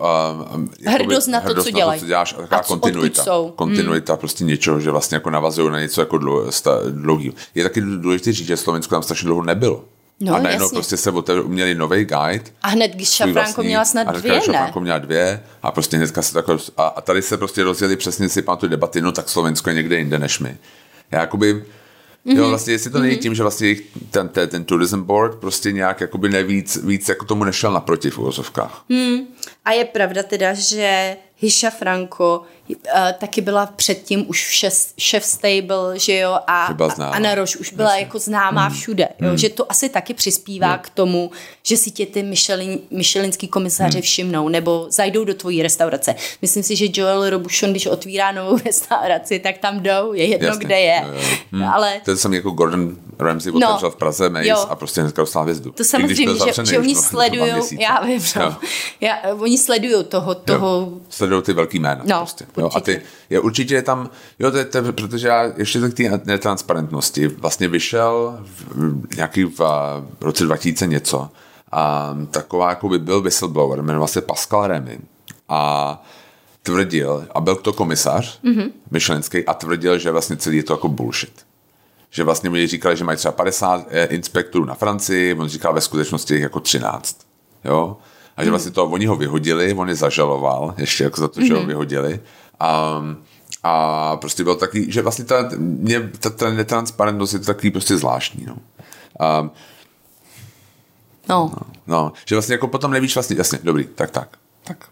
Speaker 1: Uh,
Speaker 2: hrdost na to, hrdost co na dělají.
Speaker 1: To, co děláš, a taková a kontinuita. Jsou. Kontinuita hmm. prostě něčeho, že vlastně jako navazují na něco jako dlouhý. Je taky důležité říct, že Slovensko tam strašně dlouho nebylo. No, a najednou jasně. prostě se otevřeli, měli nový guide.
Speaker 2: A hned Šafránko vlastní, měla snad dvě, ne?
Speaker 1: Šafránko měla dvě a prostě hnedka se takhle, a, a tady se prostě rozjeli přesně si pamatuju debaty, no tak Slovensko je někde jinde než my. Já jakoby, Mm-hmm. Jo, vlastně jestli to není mm-hmm. tím, že vlastně ten, ten, ten tourism board prostě nějak jakoby nevíc, víc jako tomu nešel naproti v úvozovkách.
Speaker 2: Mm. A je pravda teda, že Hisha Franco taky byla předtím už v chef stable, že jo, a, Anna Roš už byla Jasně. jako známá hmm. všude, jo, hmm. že to asi taky přispívá hmm. k tomu, že si tě ty Michelin, Michelinský komisaři hmm. všimnou, nebo zajdou do tvojí restaurace. Myslím si, že Joel Robuchon, když otvírá novou restauraci, tak tam jdou, je jedno, Jasně. kde je. Jo, jo. Hmm. Ale...
Speaker 1: To jsem jako Gordon Ramsay no. otevřel v Praze Mace jo. a prostě hnedka dostal hvězdu.
Speaker 2: To samozřejmě, že, že oni sledují, já vím, no. já, oni sledují toho, toho...
Speaker 1: Sledují ty velký jména.
Speaker 2: No,
Speaker 1: prostě. Jo, a ty, je, určitě je tam, jo, to to, protože já ještě tak té netransparentnosti vlastně vyšel v, nějaký v, v roce 2000 něco a taková jako by byl whistleblower, jmenoval se Pascal Remy a tvrdil, a byl to komisař mm-hmm. myšlenský a tvrdil, že vlastně celý je to jako bullshit že vlastně mi říkali, že mají třeba 50 eh, inspektorů na Francii, on říkal ve skutečnosti jako 13. Jo? A že hmm. vlastně to, oni ho vyhodili, on je zažaloval, ještě jako za to, že mm-hmm. ho hmm. vyhodili. A, a prostě byl takový, že vlastně ta, mě, ta, ta netransparentnost je to takový prostě zvláštní. No. A,
Speaker 2: no.
Speaker 1: no. No, že vlastně jako potom nevíš vlastně, jasně, dobrý, tak, tak, tak.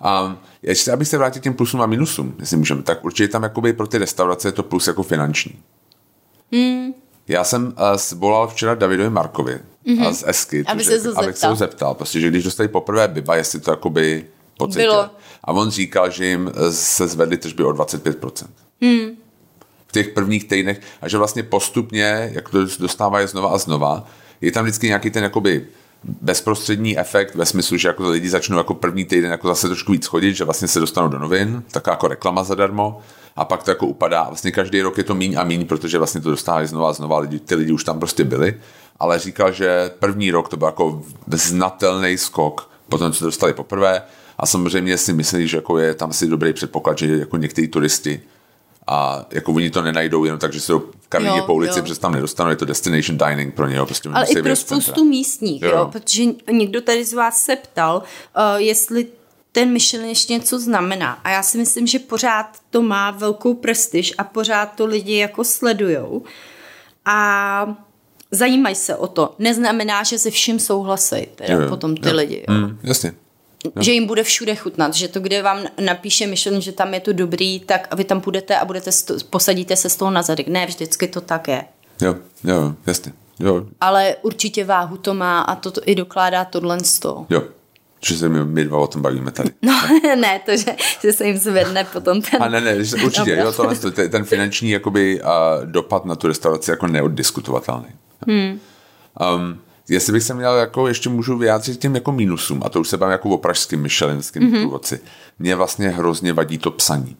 Speaker 1: A ještě abych se vrátil k těm plusům a minusům, jestli můžeme, tak určitě tam jakoby pro ty restaurace je to plus jako finanční.
Speaker 2: Hmm.
Speaker 1: Já jsem uh, volal včera Davidovi Markovi mm-hmm. a z Esky,
Speaker 2: Aby se,
Speaker 1: abych zeptal. se ho zeptal, prostě, že když dostali poprvé Biba, jestli to jakoby pocitil. Bylo. A on říkal, že jim eh, se zvedly tržby o 25%.
Speaker 2: Hmm.
Speaker 1: V těch prvních týdnech a že vlastně postupně, jak to dostávají znova a znova, je tam vždycky nějaký ten jakoby bezprostřední efekt ve smyslu, že jako lidi začnou jako první týden jako zase trošku víc chodit, že vlastně se dostanou do novin, taková jako reklama zadarmo a pak to jako upadá. Vlastně každý rok je to míň a míň, protože vlastně to dostávají znova a znova lidi, ty lidi už tam prostě byli, ale říkal, že první rok to byl jako znatelný skok, potom co dostali poprvé a samozřejmě si myslí, že jako je tam si dobrý předpoklad, že jako někteří turisti a jako oni to nenajdou jenom tak, že se v Karlíně po ulici přes tam nedostanou, je to destination dining pro něho. Prostě
Speaker 2: Ale i pro spoustu místních, jo. jo, protože někdo tady z vás se ptal, uh, jestli ten Michelin ještě něco znamená. A já si myslím, že pořád to má velkou prestiž a pořád to lidi jako sledujou. A zajímají se o to. Neznamená, že se vším souhlasí teda jo, jo, potom ty jo. lidi. Jo.
Speaker 1: Mm, jasně.
Speaker 2: Jo. Že jim bude všude chutnat, že to, kde vám napíše Michelin, že tam je to dobrý, tak vy tam půjdete a budete sto, posadíte se z toho na zadek. Ne, vždycky to tak je.
Speaker 1: Jo, jo, jasně. Jo.
Speaker 2: Ale určitě váhu to má a to, to i dokládá tohle z toho.
Speaker 1: Jo, že se my, my dva o tom bavíme tady.
Speaker 2: No, ne, to, že, že se jim zvedne potom ten...
Speaker 1: A ne, ne, určitě, jo, tohle, ten finanční jakoby, uh, dopad na tu restauraci jako neoddiskutovatelný. Hmm. Um, jestli bych se měl, jako ještě můžu vyjádřit těm jako mínusům, a to už se bavím jako o pražským myšelinským mm-hmm. průvodci, mě vlastně hrozně vadí to psaní.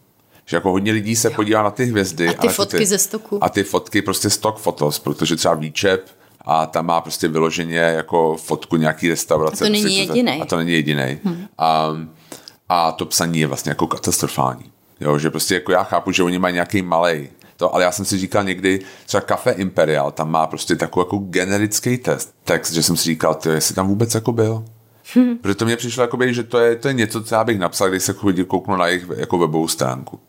Speaker 1: Že jako hodně lidí se jo. podívá na ty hvězdy.
Speaker 2: A ty fotky ty, ze stoku.
Speaker 1: A ty fotky prostě stock fotos, protože třeba výčep a tam má prostě vyloženě jako fotku nějaký restaurace.
Speaker 2: A to není prostě, jediný.
Speaker 1: A to není jediný. Hmm. A, a to psaní je vlastně jako katastrofální. Jo, že prostě jako já chápu, že oni mají nějaký malý to, ale já jsem si říkal někdy, třeba Café Imperial, tam má prostě takový jako generický test, text, že jsem si říkal, ty, jestli tam vůbec jako byl. Hmm. Protože to mě přišlo, jakoby, že to je, to je něco, co já bych napsal, když se chodil kouknu na jejich jako webovou stránku.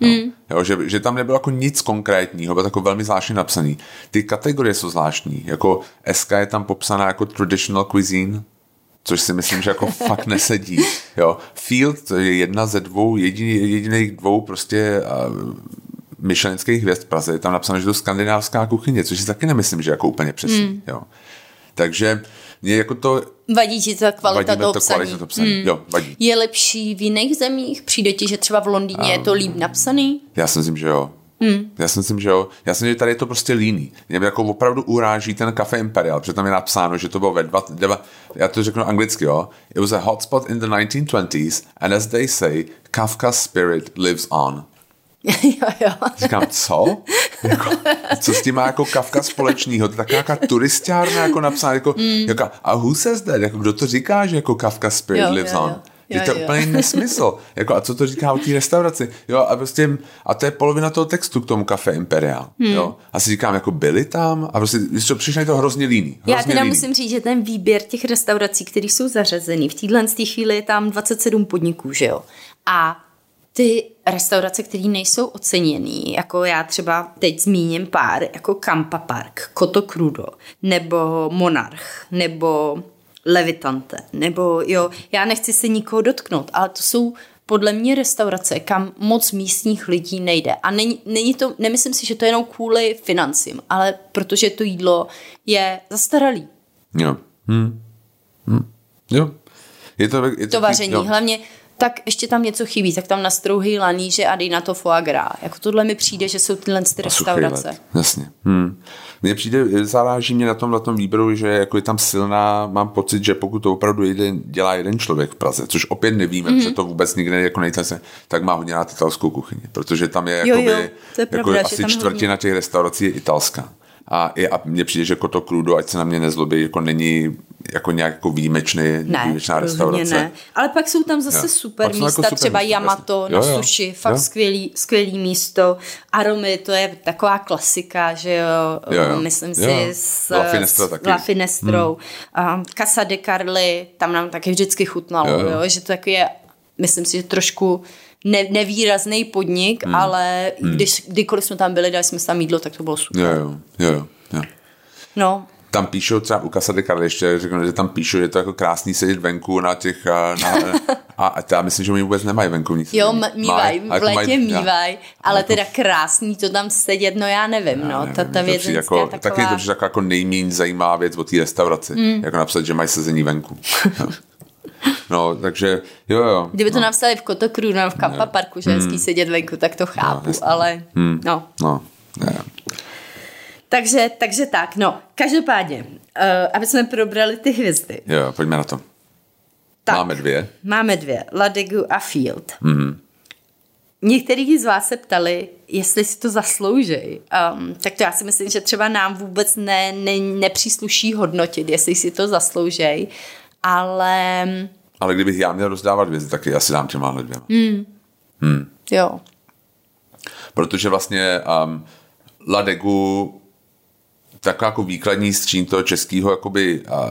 Speaker 1: No. Hmm. Jo, že, že, tam nebylo jako nic konkrétního, bylo jako velmi zvláštně napsaný. Ty kategorie jsou zvláštní, jako SK je tam popsaná jako traditional cuisine, což si myslím, že jako fakt nesedí. Jo. Field, to je jedna ze dvou, jediný, jediných dvou prostě uh, myšlenských hvězd v Praze, je tam napsáno, že to je skandinávská kuchyně, což si taky nemyslím, že jako úplně přesně. Mm. Jo. Takže mě jako to...
Speaker 2: Vadí ti ta kvalita toho to psaní.
Speaker 1: Kvalita to psaní. Mm. Jo, vadí.
Speaker 2: Je lepší v jiných zemích? Přijde ti, že třeba v Londýně um, je to líp napsaný?
Speaker 1: Já si myslím, že jo. Hmm. Já si myslím, že jo. Já si myslím, že tady je to prostě líný. Mě jako opravdu uráží ten Café Imperial, protože tam je napsáno, že to bylo ve dva, dva já to řeknu anglicky, jo. It was a hotspot in the 1920s and as they say, Kafka's spirit lives on.
Speaker 2: jo, jo.
Speaker 1: Říkám, co? Jako, co s tím má jako Kafka společného? To je taková nějaká turistárna jako napsaná, jako, mm. jako, a who says that? Jako, kdo to říká, že jako Kafka spirit jo, lives jo, on? Jo. Je to jo. úplně nesmysl. Jako, a co to říká o té restauraci? Jo, a prostě, a to je polovina toho textu k tomu kafe Imperial. Hmm. Jo. A si říkám, jako byli tam a prostě, když to přišlo, je to hrozně líný.
Speaker 2: Hrozně
Speaker 1: Já teda
Speaker 2: líný. musím říct, že ten výběr těch restaurací, které jsou zařazeny, v téhle chvíli je tam 27 podniků, že jo. A ty restaurace, které nejsou oceněný, jako já třeba teď zmíním pár, jako Kampa Park, Koto Crudo, nebo Monarch, nebo Levitante, nebo jo, já nechci se nikoho dotknout, ale to jsou podle mě restaurace, kam moc místních lidí nejde. A není, není to, nemyslím si, že to je jenom kvůli financím, ale protože to jídlo je zastaralý.
Speaker 1: Jo. Hmm. Hmm. Jo. Je to, je to,
Speaker 2: to vaření. Jo. Hlavně tak ještě tam něco chybí, tak tam nastrouhý laníže a dej na to foie gras. Jako tohle mi přijde, že jsou tyhle ty restaurace.
Speaker 1: Jasně. Hmm. Mně přijde, záváží mě na tom, na tom výběru, že jako je tam silná, mám pocit, že pokud to opravdu jeden, dělá jeden člověk v Praze, což opět nevíme, mm-hmm. že to vůbec nikde jako nejde, tak má hodně rád italskou kuchyni, protože tam je, jakoby, jo, jo, to je pravda, jako asi čtvrtina hodně. těch restaurací je italská. A, je, a mně přijde, že Koto Crudo, ať se na mě nezlobí, jako není jako nějak jako výjimečný, ne, výjimečná restaurace. Ne.
Speaker 2: Ale pak jsou tam zase jo. super jako místa, jako super třeba místa, Yamato jasný. na jo, jo. sushi, fakt jo. Skvělý, skvělý místo. Aromy, to je taková klasika, že jo, jo, jo. myslím jo. si s La, Finestra taky. La Finestrou. Hmm. Um, Casa de Carli, tam nám taky vždycky chutnalo, jo, jo. Jo, že to taky je, myslím si, že trošku ne, nevýrazný podnik, hmm. ale hmm. když kdykoliv jsme tam byli, dali jsme tam jídlo, tak to bylo super.
Speaker 1: Jo, jo, jo. jo.
Speaker 2: No,
Speaker 1: tam píšou třeba u Casa de Carli, ještě řeknu, že tam píšou, že je to jako krásný sedět venku na těch, na, a, a já myslím, že oni vůbec nemají venku nic.
Speaker 2: Jo, mývaj, v létě mývaj, ale teda krásný to tam sedět, no já nevím, já no, nevím, ta, ta věc
Speaker 1: jako, taková... Taky je to jako nejméně zajímavá věc o té restauraci, mm. jako napsat, že mají sezení venku. No, takže jo, jo.
Speaker 2: Kdyby to
Speaker 1: no.
Speaker 2: napsali v Kotokru, no, v Kampa Parku, že hezký mm. sedět venku, tak to chápu, no, ale
Speaker 1: mm.
Speaker 2: no.
Speaker 1: No, ne.
Speaker 2: Takže, takže tak, no, každopádně, uh, aby jsme probrali ty hvězdy.
Speaker 1: Jo, pojďme na to. Tak, máme dvě.
Speaker 2: Máme dvě, Ladegu a Field. Mm-hmm. Některý z vás se ptali, jestli si to zaslouží. Um, tak to já si myslím, že třeba nám vůbec ne, ne, nepřísluší hodnotit, jestli si to zaslouží, ale...
Speaker 1: Ale kdybych já měl rozdávat věci, tak já si dám těma dvěma. Hmm.
Speaker 2: Hmm. Jo.
Speaker 1: Protože vlastně um, Ladegu taková jako výkladní střín toho českého jakoby, uh,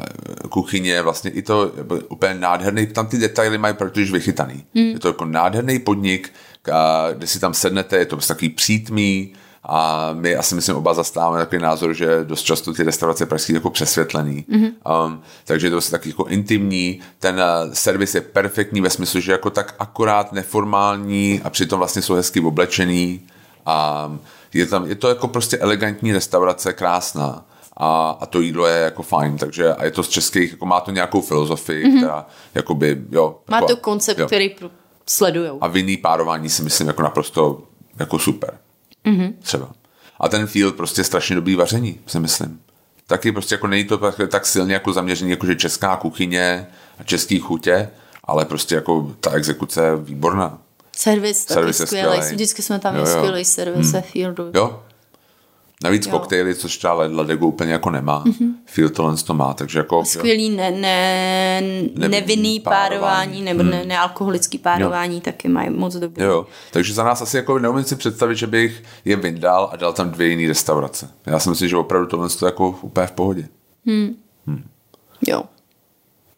Speaker 1: kuchyně, vlastně i to úplně nádherný, tam ty detaily mají protože vychytaný. Hmm. Je to jako nádherný podnik, a kde si tam sednete, je to prostě takový přítmý a my asi myslím oba zastáváme takový názor, že dost často ty restaurace pražské jako přesvětlený. Mm-hmm. Um, takže je to prostě taky jako intimní, ten uh, servis je perfektní ve smyslu, že jako tak akorát neformální a přitom vlastně jsou hezky oblečený a je, tam, je to jako prostě elegantní restaurace, krásná a, a to jídlo je jako fajn, takže a je to z českých, jako má to nějakou filozofii, mm-hmm. která jakoby, jo.
Speaker 2: Má jako, to koncept, jo. který sledujou.
Speaker 1: A vinný párování si myslím jako naprosto jako super. Mm-hmm. Třeba. A ten field prostě strašně dobrý vaření, si myslím. Taky prostě jako není to tak, tak silně jako zaměřený, jako že česká kuchyně a český chutě, ale prostě jako ta exekuce je výborná.
Speaker 2: Servis, servis taky skvělý. Vždycky jsme tam měli skvělý servis hmm. Fieldu.
Speaker 1: Jo, Navíc jo. koktejly, což ta Ladegu úplně jako nemá. Mm-hmm. Phil tohle to má, takže jako...
Speaker 2: Skvělý ne, ne, nevinný párování, párování nebo hmm. ne, nealkoholický párování jo. taky mají moc dobrý.
Speaker 1: Jo, takže za nás asi jako neumím si představit, že bych je vyndal a dal tam dvě jiné restaurace. Já si myslím, že opravdu tohle je jako úplně v pohodě. Hmm.
Speaker 2: Hmm. Jo.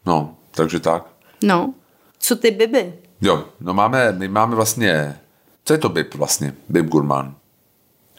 Speaker 1: No, takže tak.
Speaker 2: No, co ty Biby?
Speaker 1: Jo, no máme, my máme vlastně, co je to Bib vlastně? Bib Gurman.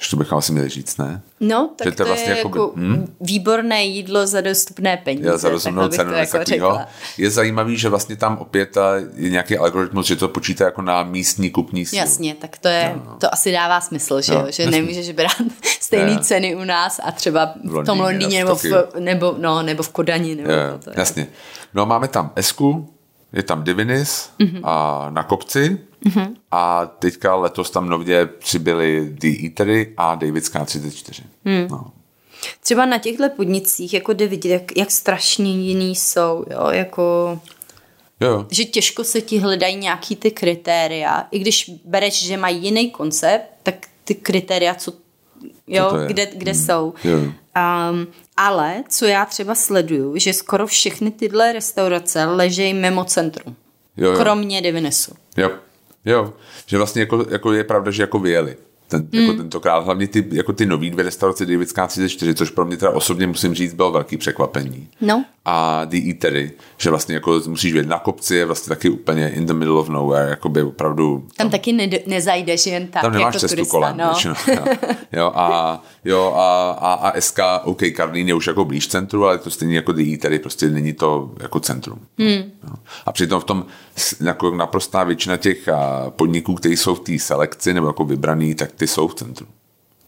Speaker 1: Že to bychom asi měli říct, ne?
Speaker 2: No, tak že to, to vlastně je jako, jako hm? výborné jídlo za dostupné peníze.
Speaker 1: Já za rozumnou cenu jako takového. Je zajímavý, že vlastně tam opět je nějaký algoritmus, že to počítá jako na místní kupní sílu.
Speaker 2: Jasně, tak to je, no, no. to asi dává smysl, že jo, že nemůžeš brát stejné ceny u nás a třeba v, v tom Londýně nebo, v, nebo, no, nebo v Kodani. Nebo
Speaker 1: je, to, to, jasně. No máme tam Esku, je tam Divinis mm-hmm. a na kopci mm-hmm. a teďka letos tam nově přibyly The Eatery a Davidská 34. Mm. No.
Speaker 2: Třeba na těchto podnicích jako jde vidět, jak, jak strašně jiný jsou, jo, jako...
Speaker 1: Jo.
Speaker 2: Že těžko se ti hledají nějaký ty kritéria. I když bereš, že mají jiný koncept, tak ty kritéria, co, jo, kde, kde hmm. jsou.
Speaker 1: Jo.
Speaker 2: Um, ale co já třeba sleduju, že skoro všechny tyhle restaurace ležejí mimo centrum. Jo, jo. Kromě Divinesu.
Speaker 1: Jo, jo. Že vlastně jako, jako je pravda, že jako vyjeli ten, mm. jako hmm. tentokrát. Hlavně ty, jako ty nový dvě restaurace Davidská 34, což pro mě teda osobně musím říct, bylo velký překvapení.
Speaker 2: No.
Speaker 1: A The Eatery, že vlastně jako musíš být na kopci, je vlastně taky úplně in the middle of nowhere, jako by opravdu...
Speaker 2: Tam, tam taky ne, nezajdeš jen tak,
Speaker 1: Tam nemáš
Speaker 2: jako
Speaker 1: cestu
Speaker 2: turista,
Speaker 1: kolem,
Speaker 2: no.
Speaker 1: většinou, jo. jo. a, jo, a, a, a SK, OK, Karlín je už jako blíž centru, ale to stejně jako The Eatery, prostě není to jako centrum. Hmm. Jo. A přitom v tom jako naprostá většina těch podniků, které jsou v té selekci nebo jako vybraný, tak ty jsou v centru.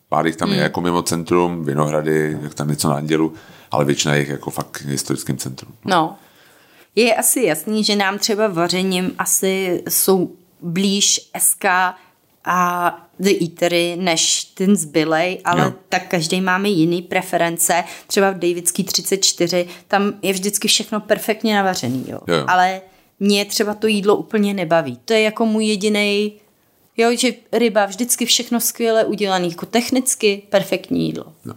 Speaker 1: Pár jich tam hmm. je jako mimo centrum, Vinohrady, jak tam něco na dělu, ale většina jich jako fakt historickým centrum.
Speaker 2: No. Je asi jasný, že nám třeba vařením asi jsou blíž SK a The Eatery než ten zbylej, ale jo. tak každý máme jiný preference. Třeba v Davidský 34, tam je vždycky všechno perfektně navařený, jo.
Speaker 1: jo.
Speaker 2: Ale mě třeba to jídlo úplně nebaví. To je jako můj jediný Jo, že ryba, vždycky všechno skvěle udělané, jako technicky perfektní jídlo.
Speaker 1: No.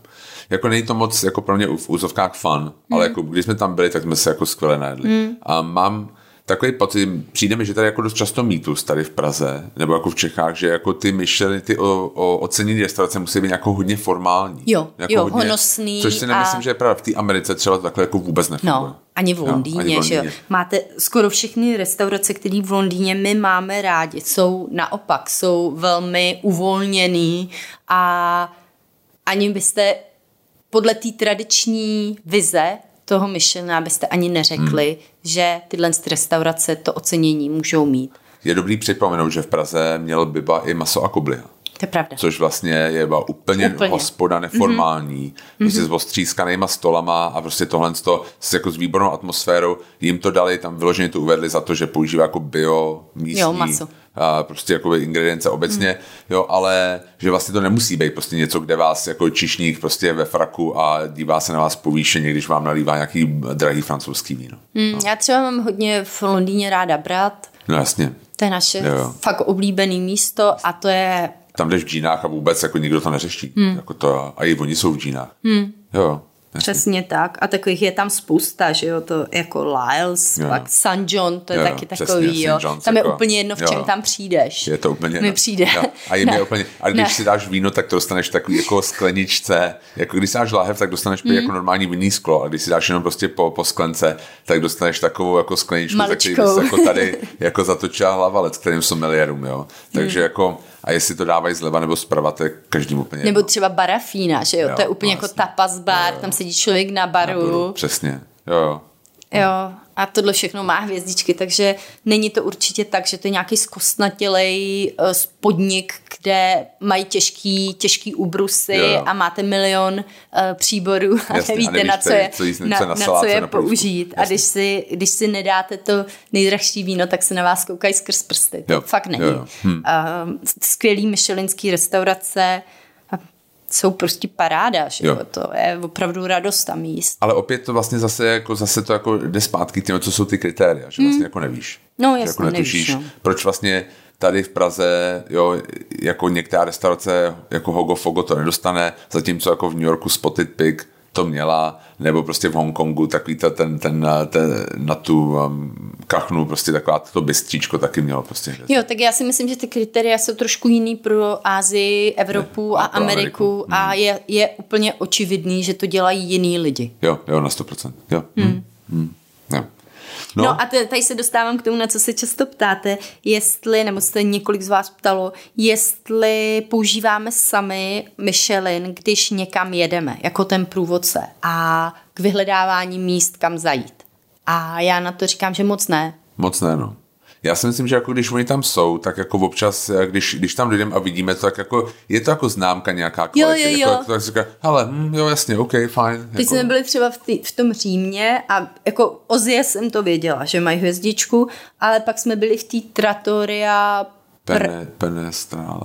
Speaker 1: Jako není to moc jako pro mě v úzovkách fun, mm. ale jako když jsme tam byli, tak jsme se jako skvěle najedli. Mm. A mám takový pocit, přijde mi, že tady jako dost často mýtus tady v Praze, nebo jako v Čechách, že jako ty myšleny, ty o, o ocenění restaurace musí být jako hodně formální.
Speaker 2: Jo,
Speaker 1: jako
Speaker 2: jo, hodně, honosný.
Speaker 1: Což si nemyslím, a... že je pravda. V té Americe třeba to takhle jako vůbec nefunguje.
Speaker 2: No, ani v Londýně, jo, ani v Londýně. že jo. Máte skoro všechny restaurace, které v Londýně my máme rádi, jsou naopak, jsou velmi uvolněný a ani byste podle té tradiční vize toho myšlena, abyste ani neřekli, hmm. že tyhle restaurace to ocenění můžou mít.
Speaker 1: Je dobrý připomenout, že v Praze měl Biba i maso a kobliha.
Speaker 2: To je pravda.
Speaker 1: Což vlastně je úplně, úplně. hospoda neformální, mm-hmm. prostě s ostřískanýma stolama a prostě tohle s, jako s výbornou atmosférou. Jim to dali, tam vyloženě to uvedli za to, že používá jako bio místní
Speaker 2: jo, maso.
Speaker 1: a prostě jako ingredience obecně, hmm. jo, ale že vlastně to nemusí být prostě něco, kde vás jako čišník prostě je ve fraku a dívá se na vás povýšeně, když vám nalívá nějaký drahý francouzský víno.
Speaker 2: Hmm, no. Já třeba mám hodně v Londýně ráda brat.
Speaker 1: No jasně.
Speaker 2: To je naše jo. fakt oblíbený místo a to je...
Speaker 1: Tam jdeš v džínách a vůbec jako nikdo to neřeší. Hmm. Jako to, a i oni jsou v džínách. Hmm. Jo.
Speaker 2: Přesně tak. A takových je tam spousta, že jo, to jako Lyles, jo. pak St. John, to je jo, taky takový, přesně, jo. Tam je jako, úplně jedno, v čem jo. tam přijdeš.
Speaker 1: Je to úplně
Speaker 2: Mi přijde. Jo.
Speaker 1: A je mi úplně, a když ne. si dáš víno, tak to dostaneš takový jako skleničce, jako když si dáš láhev, tak dostaneš hmm. jako normální vinný sklo, a když si dáš jenom prostě po, po sklence, tak dostaneš takovou jako skleničku,
Speaker 2: Maličkou.
Speaker 1: jako tady jako zatočila hlavalec, kterým jsou miliardům, jo. Takže hmm. jako a jestli to dávají zleva nebo zprava, to je každým úplně
Speaker 2: Nebo třeba barafína, že jo, jo to je úplně vlastně. jako tapas bar, jo, jo. tam sedí člověk na baru. Na baru.
Speaker 1: Přesně, jo, jo.
Speaker 2: Jo, a tohle všechno má hvězdičky, takže není to určitě tak, že to je nějaký zkostnatělej uh, spodnik, kde mají těžký, těžký ubrusy jo. a máte milion uh, příborů a Jasně, nevíte, a na co je, co jíst, na, na, na co je na použít. Jasně. A když si, když si nedáte to nejdražší víno, tak se na vás koukají skrz prsty. To jo. fakt není. Jo, jo. Hm. Uh, skvělý myšelinský restaurace, jsou prostě paráda, že jo. to je opravdu radost tam jíst.
Speaker 1: Ale opět to vlastně zase, jako, zase to jako jde zpátky tím, co jsou ty kritéria, že vlastně mm. jako nevíš.
Speaker 2: No jasně, jako nevíš, no.
Speaker 1: proč vlastně tady v Praze, jo, jako některá restaurace, jako Hogo Fogo to nedostane, zatímco jako v New Yorku Spotted Pig to měla, nebo prostě v Hongkongu takový ta, ten, ten, ten, na tu um, kachnu prostě taková to bystříčko taky mělo prostě.
Speaker 2: Jo, tak já si myslím, že ty kritéria jsou trošku jiný pro Ázii, Evropu ne, a, a Ameriku, Ameriku a hmm. je, je úplně očividný, že to dělají jiný lidi.
Speaker 1: Jo, jo, na 100%. Jo. Hmm. Hmm.
Speaker 2: No, no a tady se dostávám k tomu, na co se často ptáte, jestli, nebo jste několik z vás ptalo, jestli používáme sami Michelin, když někam jedeme, jako ten průvodce a k vyhledávání míst, kam zajít. A já na to říkám, že moc ne.
Speaker 1: Moc ne, no. Já si myslím, že jako když oni tam jsou, tak jako občas, eh, když, když tam jdeme a vidíme to, tak jako je to jako známka nějaká
Speaker 2: kvality. Jo, jo, jo.
Speaker 1: Jako, tak říká, hele, hm, jo, jasně, OK, fajn.
Speaker 2: Teď jako. jsme byli třeba v, tý, v tom Římě a jako Ozie jsem to věděla, že mají hvězdičku, ale pak jsme byli v té Trattoria
Speaker 1: Pene, pene strále.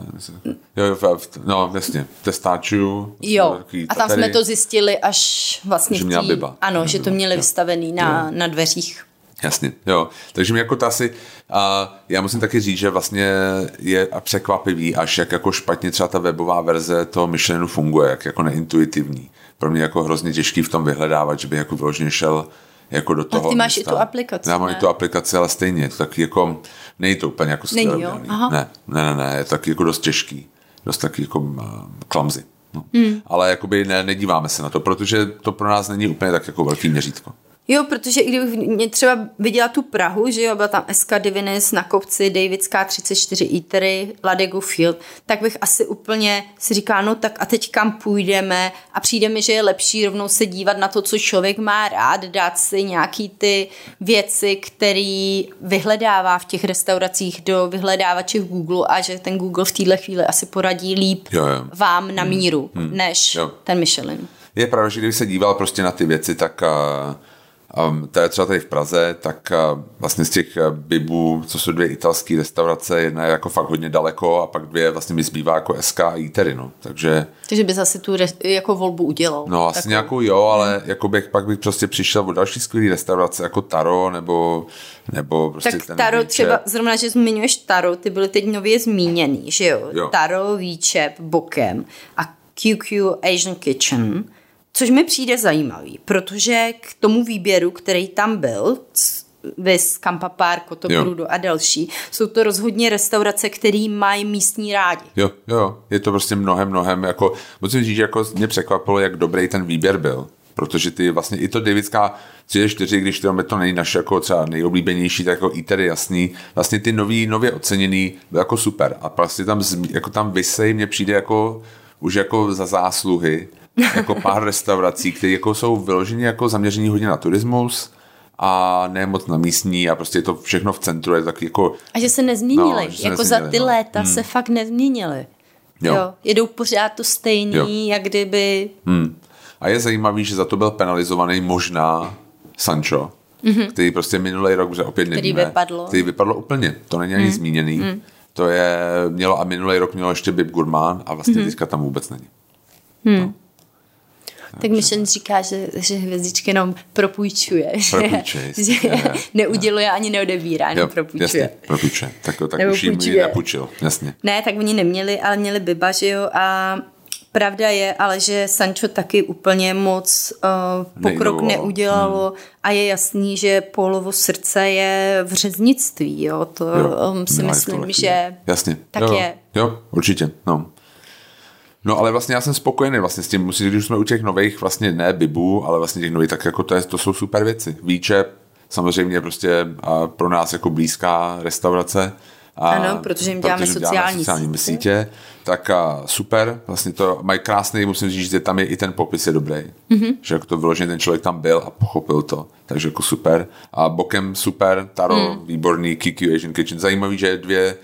Speaker 1: Jo, jo, no, jasně, testáčiu.
Speaker 2: Jo, a tam jsme to zjistili až vlastně
Speaker 1: že měla biba.
Speaker 2: Ano, že to měli vystavený na, na dveřích.
Speaker 1: Jasně, jo. Takže mi jako to asi, a já musím taky říct, že vlastně je překvapivý, až jak jako špatně třeba ta webová verze toho myšlenu funguje, jak jako neintuitivní. Pro mě jako hrozně těžký v tom vyhledávat, že by jako vyloženě šel jako do toho.
Speaker 2: A ty máš místa. i tu aplikaci.
Speaker 1: Já mám i tu aplikaci, ale stejně. To taky jako, není to úplně jako
Speaker 2: Není, jo? Aha.
Speaker 1: Ne, ne, ne, ne, je to taky jako dost těžký. Dost taky jako uh, clumsy. No. Hmm. Ale jakoby ne, nedíváme se na to, protože to pro nás není úplně tak jako velký měřítko.
Speaker 2: Jo, protože i kdybych mě třeba viděla tu Prahu, že jo, byla tam SK Divinis na kopci, Davidská 34 Eatery, Ladegu Field, tak bych asi úplně si říkala, no tak a teď kam půjdeme a přijde mi, že je lepší rovnou se dívat na to, co člověk má rád, dát si nějaký ty věci, který vyhledává v těch restauracích do vyhledávače v Google a že ten Google v téhle chvíli asi poradí líp
Speaker 1: jo, jo.
Speaker 2: vám na hmm. míru, hmm. než jo. ten Michelin.
Speaker 1: Je pravda, že když se díval prostě na ty věci, tak uh to je třeba tady v Praze, tak uh, vlastně z těch uh, bibů, co jsou dvě italské restaurace, jedna je jako fakt hodně daleko a pak dvě vlastně mi zbývá jako SK a Eatery, no. Takže...
Speaker 2: Takže bys asi tu re- jako volbu udělal.
Speaker 1: No asi takovou. nějakou jo, ale hmm. jako bych, pak bych prostě přišel o další skvělý restaurace jako Taro nebo, nebo prostě
Speaker 2: tak ten Taro výčep. třeba, zrovna, že zmiňuješ Taro, ty byly teď nově zmíněný, že jo? jo. Taro, Výčep, Bokem a QQ Asian Kitchen Což mi přijde zajímavý, protože k tomu výběru, který tam byl, Vis, Kampa Park, Kotobrudo a další, jsou to rozhodně restaurace, které mají místní rádi.
Speaker 1: Jo, jo, je to prostě mnohem, mnohem, jako, musím říct, že jako mě překvapilo, jak dobrý ten výběr byl protože ty vlastně i to Davidská 34, když to, to není naše jako třeba nejoblíbenější, tak jako ITER jasný, vlastně ty nový, nově oceněný byl jako super. A vlastně tam, jako tam vysej mně přijde jako už jako za zásluhy jako pár restaurací, které jako jsou vyloženě jako zaměření hodně na turismus, a ne moc na místní a prostě je to všechno v centru. Je tak jako,
Speaker 2: a že se nezměnili. No, že se jako nezměnili, za ty no. léta hmm. se fakt nezměnili. Jo. jo. Jedou pořád to stejný, jo. jak kdyby...
Speaker 1: Hmm. A je zajímavý, že za to byl penalizovaný možná Sancho, mm-hmm. který prostě minulý rok, že opět nevíme,
Speaker 2: který vypadlo.
Speaker 1: který vypadlo úplně, to není ani mm. zmíněný. Mm. To je, mělo a minulý rok mělo ještě Bib Gurman a vlastně mm-hmm. teďka tam vůbec není.
Speaker 2: Hmm. No. Tak Mission říká, že, že hvězdičky jenom propůjčuje.
Speaker 1: Propůjčuje.
Speaker 2: Že, že neuděluje ani neodebírá, jenom jo, propůjčuje.
Speaker 1: Jasně, propůjčuje. Tak, tak Nebo už jim nepůjčil, jasně.
Speaker 2: Ne, tak oni neměli, ale měli Biba, že jo, a Pravda je ale, že Sancho taky úplně moc uh, pokrok neudělalo hmm. a je jasný, že Polovo srdce je v řeznictví, jo, to jo, um, si myslím, to že
Speaker 1: Jasně.
Speaker 2: tak
Speaker 1: jo,
Speaker 2: je.
Speaker 1: Jo, určitě, no. No ale vlastně já jsem spokojený vlastně s tím, musím, když jsme u těch nových vlastně ne bibů, ale vlastně těch nových, tak jako to, je, to jsou super věci. Víče, samozřejmě prostě a pro nás jako blízká restaurace, a
Speaker 2: ano, protože jim děláme protože sociální,
Speaker 1: sociální sítě. sítě. Tak a super, vlastně to mají krásný, musím říct, že tam je i ten popis je dobrý. Mm-hmm. Že jako to vyloženě ten člověk tam byl a pochopil to. Takže jako super. A bokem super, Taro, mm. výborný, Kiki Asian Kitchen. Zajímavý, že dvě,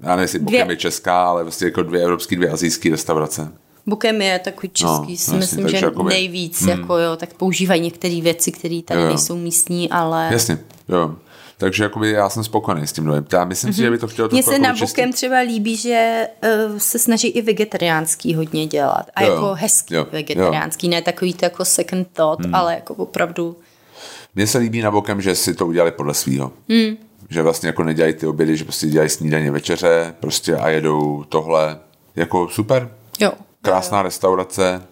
Speaker 1: já nevím, jestli bokem je česká, ale vlastně jako dvě evropské, dvě azijské restaurace.
Speaker 2: Bukem je takový český, no, si myslím, že jakoby, nejvíc, hmm. jako jo, tak používají některé věci, které tady jo, jo. nejsou místní, ale...
Speaker 1: Jasně, jo. Takže jakoby já jsem spokojený s tím novým. Já myslím mm-hmm. si, že by to chtělo
Speaker 2: Mně se na Bukem třeba líbí, že uh, se snaží i vegetariánský hodně dělat. A jo, jako hezký jo, vegetariánský, jo. ne takový to jako second thought, hmm. ale jako opravdu...
Speaker 1: Mně se líbí na Bokem, že si to udělali podle svýho. Hmm. Že vlastně jako nedělají ty obědy, že prostě dělají snídaně večeře prostě a jedou tohle. Jako super.
Speaker 2: Jo.
Speaker 1: Krásná jo. restaurace.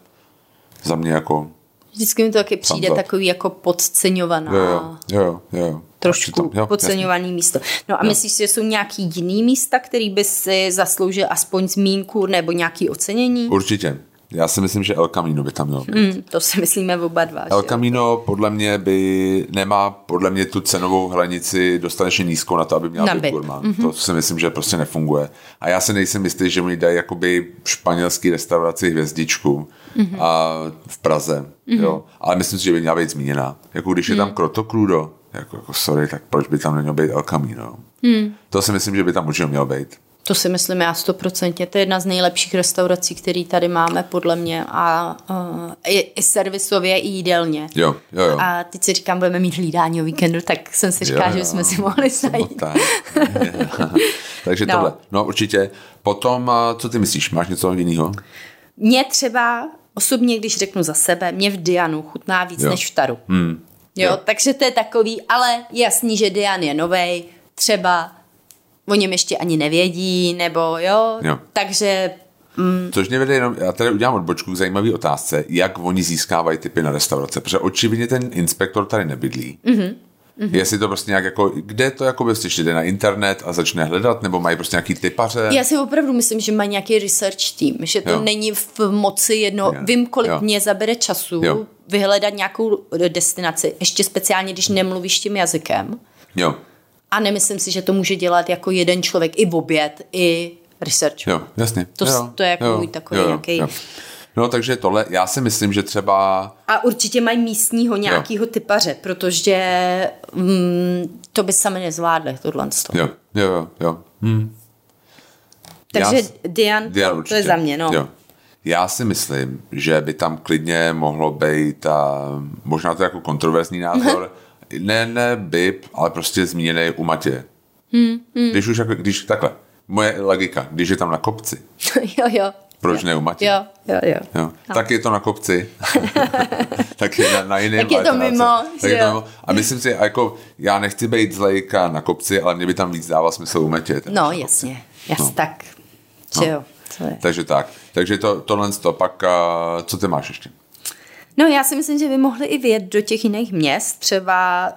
Speaker 1: Za mě jako
Speaker 2: Vždycky mi to taky přijde takový jako podceňovaná.
Speaker 1: Jo, jo, jo. jo.
Speaker 2: Trošku to, jo, podceňovaný jasný. místo. No a jo. myslíš, že jsou nějaký jiný místa, který by si zasloužil aspoň zmínku nebo nějaký ocenění?
Speaker 1: Určitě. Já si myslím, že El Camino by tam mělo být.
Speaker 2: Mm, to si myslíme oba dva.
Speaker 1: El Camino podle mě by nemá podle mě tu cenovou hranici dostatečně nízkou na to, aby měla být gurmán. Mm-hmm. To si myslím, že prostě nefunguje. A já si nejsem jistý, že mi dají jakoby španělský restauraci hvězdičku mm-hmm. a v Praze. Mm-hmm. Jo. Ale myslím si, že by měla být zmíněna. Jako když je tam mm. Kroto Crudo, jako, jako sorry, tak proč by tam neměl být El Camino? Mm. To si myslím, že by tam určitě měl být.
Speaker 2: To si myslím já stoprocentně. To je jedna z nejlepších restaurací, který tady máme, podle mě. A uh, i, i servisově, i jídelně.
Speaker 1: Jo, jo, jo.
Speaker 2: A teď si říkám, budeme mít hlídání o víkendu, tak jsem si říkala, že jsme si mohli zajít.
Speaker 1: Takže no. tohle. No určitě. Potom, co ty myslíš? Máš něco jiného?
Speaker 2: Mně třeba osobně, když řeknu za sebe, mě v Dianu chutná víc jo. než v Taru. Hmm. Jo, jo, takže to je takový, ale jasný, že Dian je novej, třeba o něm ještě ani nevědí, nebo jo, jo. takže...
Speaker 1: Mm. Což mě vede jenom, já tady udělám odbočku k zajímavé otázce, jak oni získávají typy na restaurace, protože očividně ten inspektor tady nebydlí. Mm-hmm. Mm-hmm. Jestli to prostě nějak jako, kde to jako byste šli, jde na internet a začne hledat, nebo mají prostě nějaký typaře?
Speaker 2: Já si opravdu myslím, že mají nějaký research tým, že to jo. není v moci jedno, jo. vím, kolik jo. mě zabere času jo. vyhledat nějakou destinaci, ještě speciálně, když nemluvíš tím jazykem.
Speaker 1: Jo.
Speaker 2: A nemyslím si, že to může dělat jako jeden člověk i v oběd, i research.
Speaker 1: Jo, jasně.
Speaker 2: To,
Speaker 1: jo,
Speaker 2: to je jako jo, můj takový jo, nějaký... Jo.
Speaker 1: No takže tohle, já si myslím, že třeba...
Speaker 2: A určitě mají místního nějakého typaře, protože mm, to by sami nezvládli, tohle.
Speaker 1: Jo, jo, jo. jo. Hmm.
Speaker 2: Takže já, Dian, Dian to, to je za mě, no.
Speaker 1: Jo. Já si myslím, že by tam klidně mohlo být, a možná to jako kontroverzní názor, ne, ne BIP, ale prostě zmíněný u Matě. Hmm, hmm. Když už jako, když takhle, moje logika, když je tam na kopci.
Speaker 2: jo, jo.
Speaker 1: Proč jo. ne u Matě?
Speaker 2: Jo, jo, jo.
Speaker 1: jo. No. Tak je to na kopci. tak je na, na jiném
Speaker 2: Tak je to mimo. Tak je to mimo.
Speaker 1: A myslím si, jako, já nechci být zlejka na kopci, ale mě by tam víc dával smysl u Matě.
Speaker 2: No, jasně. Jas, no. tak.
Speaker 1: No. jo. Takže tak. Takže to, tohle to. Pak, uh, co ty máš ještě?
Speaker 2: No já si myslím, že by mohli i vyjet do těch jiných měst, třeba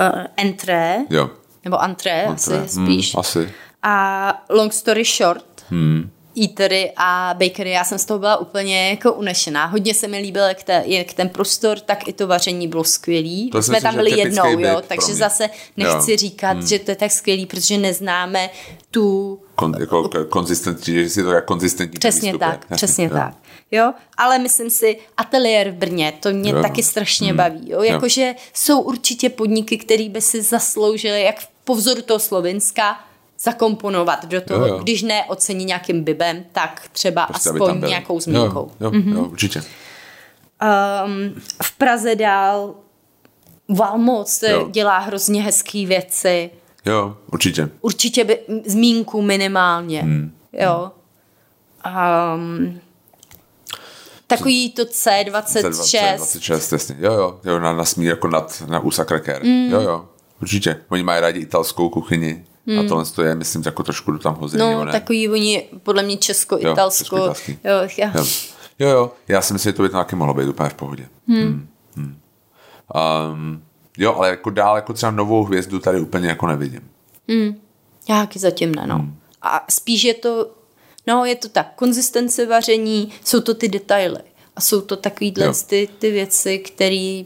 Speaker 2: uh, Entré,
Speaker 1: jo.
Speaker 2: nebo Antré, Antré. asi spíš.
Speaker 1: Hmm, asi.
Speaker 2: A long story short,
Speaker 1: hmm.
Speaker 2: Eatery a bakery, já jsem z toho byla úplně jako unešená. Hodně se mi líbil jak, te, jak ten prostor, tak i to vaření bylo skvělý. To jsme tam byli jednou, jo, takže zase nechci jo. říkat, hmm. že to je tak skvělý, protože neznáme tu
Speaker 1: Kon, jako konzistentní, že si to jak konzistentní
Speaker 2: Přesně tak, Jasně, přesně jo. tak. Jo, ale myslím si, ateliér v Brně, to mě jo. taky strašně hmm. baví. Jo, jakože jsou určitě podniky, které by si zasloužily, jak po vzoru toho Slovenska, zakomponovat do toho, jo, jo. když ne ocení nějakým bibem, tak třeba prostě, aspoň nějakou zmínkou.
Speaker 1: Jo, jo, mm-hmm. jo určitě.
Speaker 2: Um, v Praze dál Valmoc dělá hrozně hezké věci.
Speaker 1: Jo, určitě.
Speaker 2: Určitě by, zmínku minimálně. Hmm. Jo. Um, takový to C26.
Speaker 1: C26, jasně. Jo, jo, jo na, na smír jako nad, na úsa kraker. Mm. Jo, jo, určitě. Oni mají rádi italskou kuchyni. Mm. A tohle to je, myslím, jako trošku do tam hozený.
Speaker 2: No,
Speaker 1: ne?
Speaker 2: takový oni, podle mě česko-italsko. Jo, česko
Speaker 1: jo, jo. jo, jo, já si myslím, že to by to taky mohlo být úplně v pohodě. Hmm. Hmm. Hmm. Um, jo, ale jako dál, jako třeba novou hvězdu tady úplně jako nevidím.
Speaker 2: Hmm. Já taky zatím ne, no. Hmm. A spíš je to, no je to tak, konzistence vaření, jsou to ty detaily. A jsou to takovýhle ty, ty věci, které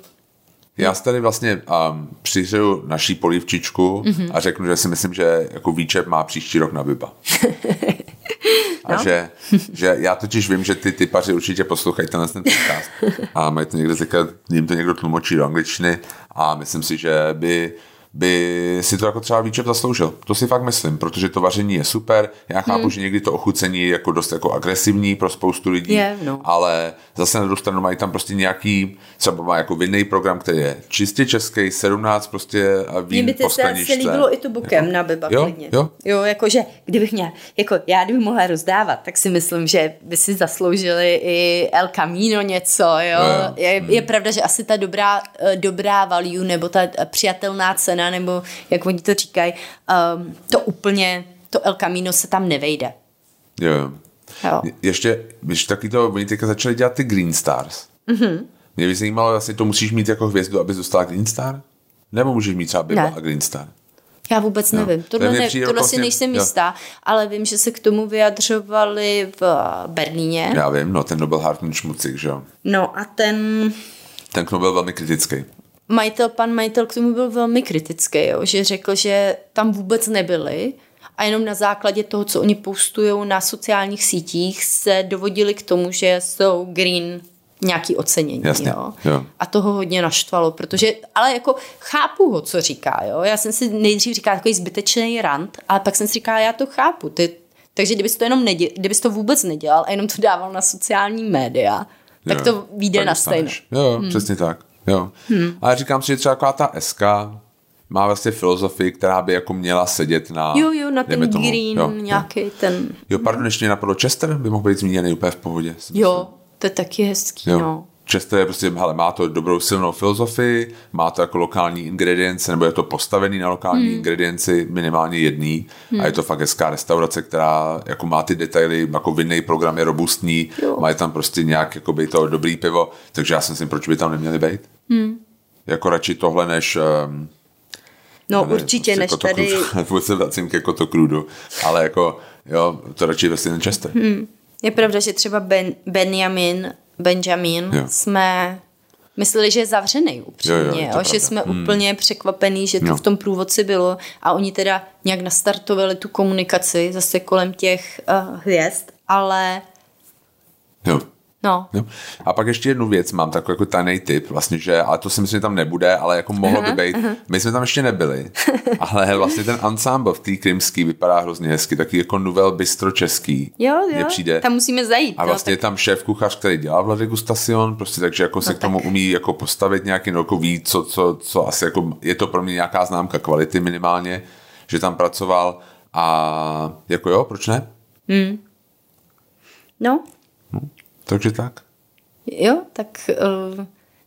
Speaker 1: já si tady vlastně um, přihřeju naší polívčičku mm-hmm. a řeknu, že si myslím, že jako výčep má příští rok na Biba. a no. že, že, já totiž vím, že ty typaři určitě poslouchají tenhle ten podcast a mají to někde teďka, jim to někdo tlumočí do angličtiny a myslím si, že by by si to jako třeba výčep zasloužil. To si fakt myslím, protože to vaření je super. Já chápu, hmm. že někdy to ochucení je jako dost jako agresivní pro spoustu lidí,
Speaker 2: yeah, no.
Speaker 1: ale zase na druhou stranu mají tam prostě nějaký, třeba má jako vinný program, který je čistě český, 17 prostě a vín Mně by
Speaker 2: po se líbilo i tu bokem jako, na Beba jo, klidně. Jo? jo, jakože kdybych měla, jako já kdybych mohla rozdávat, tak si myslím, že by si zasloužili i El Camino něco, jo. jo. Je, je hmm. pravda, že asi ta dobrá, eh, dobrá value nebo ta přijatelná cena nebo jak oni to říkají, um, to úplně, to El Camino se tam nevejde.
Speaker 1: Jo. jo. Ještě, ještě taky to, oni teďka začali dělat ty Green Stars. Mm-hmm. Mě by zajímalo, vlastně to musíš mít jako hvězdu, abys dostala Green Star? Nebo můžeš mít třeba Biba a Green Star?
Speaker 2: Já vůbec no. nevím. Tohle, ne, tohle vlastně, si nejsem jo. jistá, ale vím, že se k tomu vyjadřovali v Berlíně.
Speaker 1: Já vím, no ten Nobel Hartmann Schmutzig, že jo.
Speaker 2: No a ten...
Speaker 1: Ten byl velmi kritický
Speaker 2: majitel, pan majitel k tomu byl velmi kritický, jo, že řekl, že tam vůbec nebyli a jenom na základě toho, co oni postují na sociálních sítích, se dovodili k tomu, že jsou green nějaký ocenění.
Speaker 1: Jasně,
Speaker 2: jo. Jo. A toho hodně naštvalo, protože, ale jako chápu ho, co říká. Jo. Já jsem si nejdřív říkala takový zbytečný rant, ale pak jsem si říkala, já to chápu. Ty, takže kdybys to jenom neděl, kdybys to vůbec nedělal a jenom to dával na sociální média, tak jo, to vyjde na stejno.
Speaker 1: Jo, hmm. přesně tak. Jo. Hmm. Ale říkám si, že třeba taková ta SK má vlastně filozofii, která by jako měla sedět na...
Speaker 2: Jo, jo, na ten tomu, green, jo, nějaký jo. ten...
Speaker 1: Jo, pardon, ještě mě napadlo, Chester by mohl být zmíněný úplně v pohodě.
Speaker 2: Jo, to je taky hezký, jo. no.
Speaker 1: Chester je prostě, hele, má to dobrou silnou filozofii, má to jako lokální ingredience, nebo je to postavený na lokální hmm. ingredienci, minimálně jedný. Hmm. A je to fakt hezká restaurace, která jako má ty detaily, jako vinný program je robustní, jo. má tam prostě nějak jako by to dobrý pivo, takže já si myslím, proč by tam neměli být. Hmm. Jako radši tohle, než... Um,
Speaker 2: no ne, určitě, než jako tady...
Speaker 1: Vůbec se vracím ke kotokrudu, ale jako, jo, to radši vlastně Chester.
Speaker 2: Hmm. Je pravda, že třeba ben, Benjamin Benjamin jo. jsme mysleli, že je zavřený upřímně, jo, jo, jo, že jsme hmm. úplně překvapení, že to jo. v tom průvodci bylo a oni teda nějak nastartovali tu komunikaci zase kolem těch uh, hvězd, ale
Speaker 1: jo.
Speaker 2: No.
Speaker 1: Jo. A pak ještě jednu věc mám, takový jako tajný tip, vlastně, že, ale to si myslím, že tam nebude, ale jako mohlo by být. My jsme tam ještě nebyli, ale vlastně ten ensemble v té krymský vypadá hrozně hezky, taky jako novel bistro český.
Speaker 2: Jo, jo, přijde. tam musíme zajít.
Speaker 1: A vlastně jo, tak... je tam šéf kuchař, který dělá v degustacion, prostě takže jako se no, k tomu tak. umí jako postavit nějaký, no, jako ví, co, co, co asi jako, je to pro mě nějaká známka kvality minimálně, že tam pracoval a jako jo, proč ne?
Speaker 2: Hmm. No,
Speaker 1: takže tak.
Speaker 2: Jo, tak uh,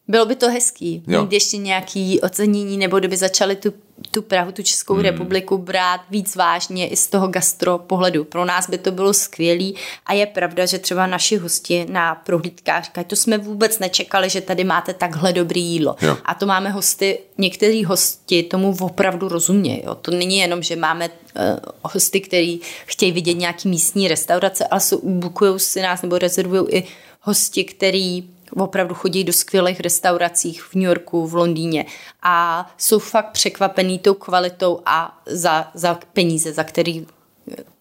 Speaker 2: bylo by to hezký. Jo. Mít ještě nějaký ocenění, nebo kdyby začali tu, tu Prahu, tu Českou hmm. republiku brát víc vážně i z toho gastro pohledu. Pro nás by to bylo skvělý a je pravda, že třeba naši hosti na prohlídkách říkají, to jsme vůbec nečekali, že tady máte takhle dobrý jídlo. Jo. A to máme hosty, někteří hosti tomu opravdu rozumějí. To není jenom, že máme uh, hosty, který chtějí vidět nějaký místní restaurace, ale bukují si nás nebo rezervují i hosti, který opravdu chodí do skvělých restauracích v New Yorku, v Londýně a jsou fakt překvapený tou kvalitou a za, za peníze, za který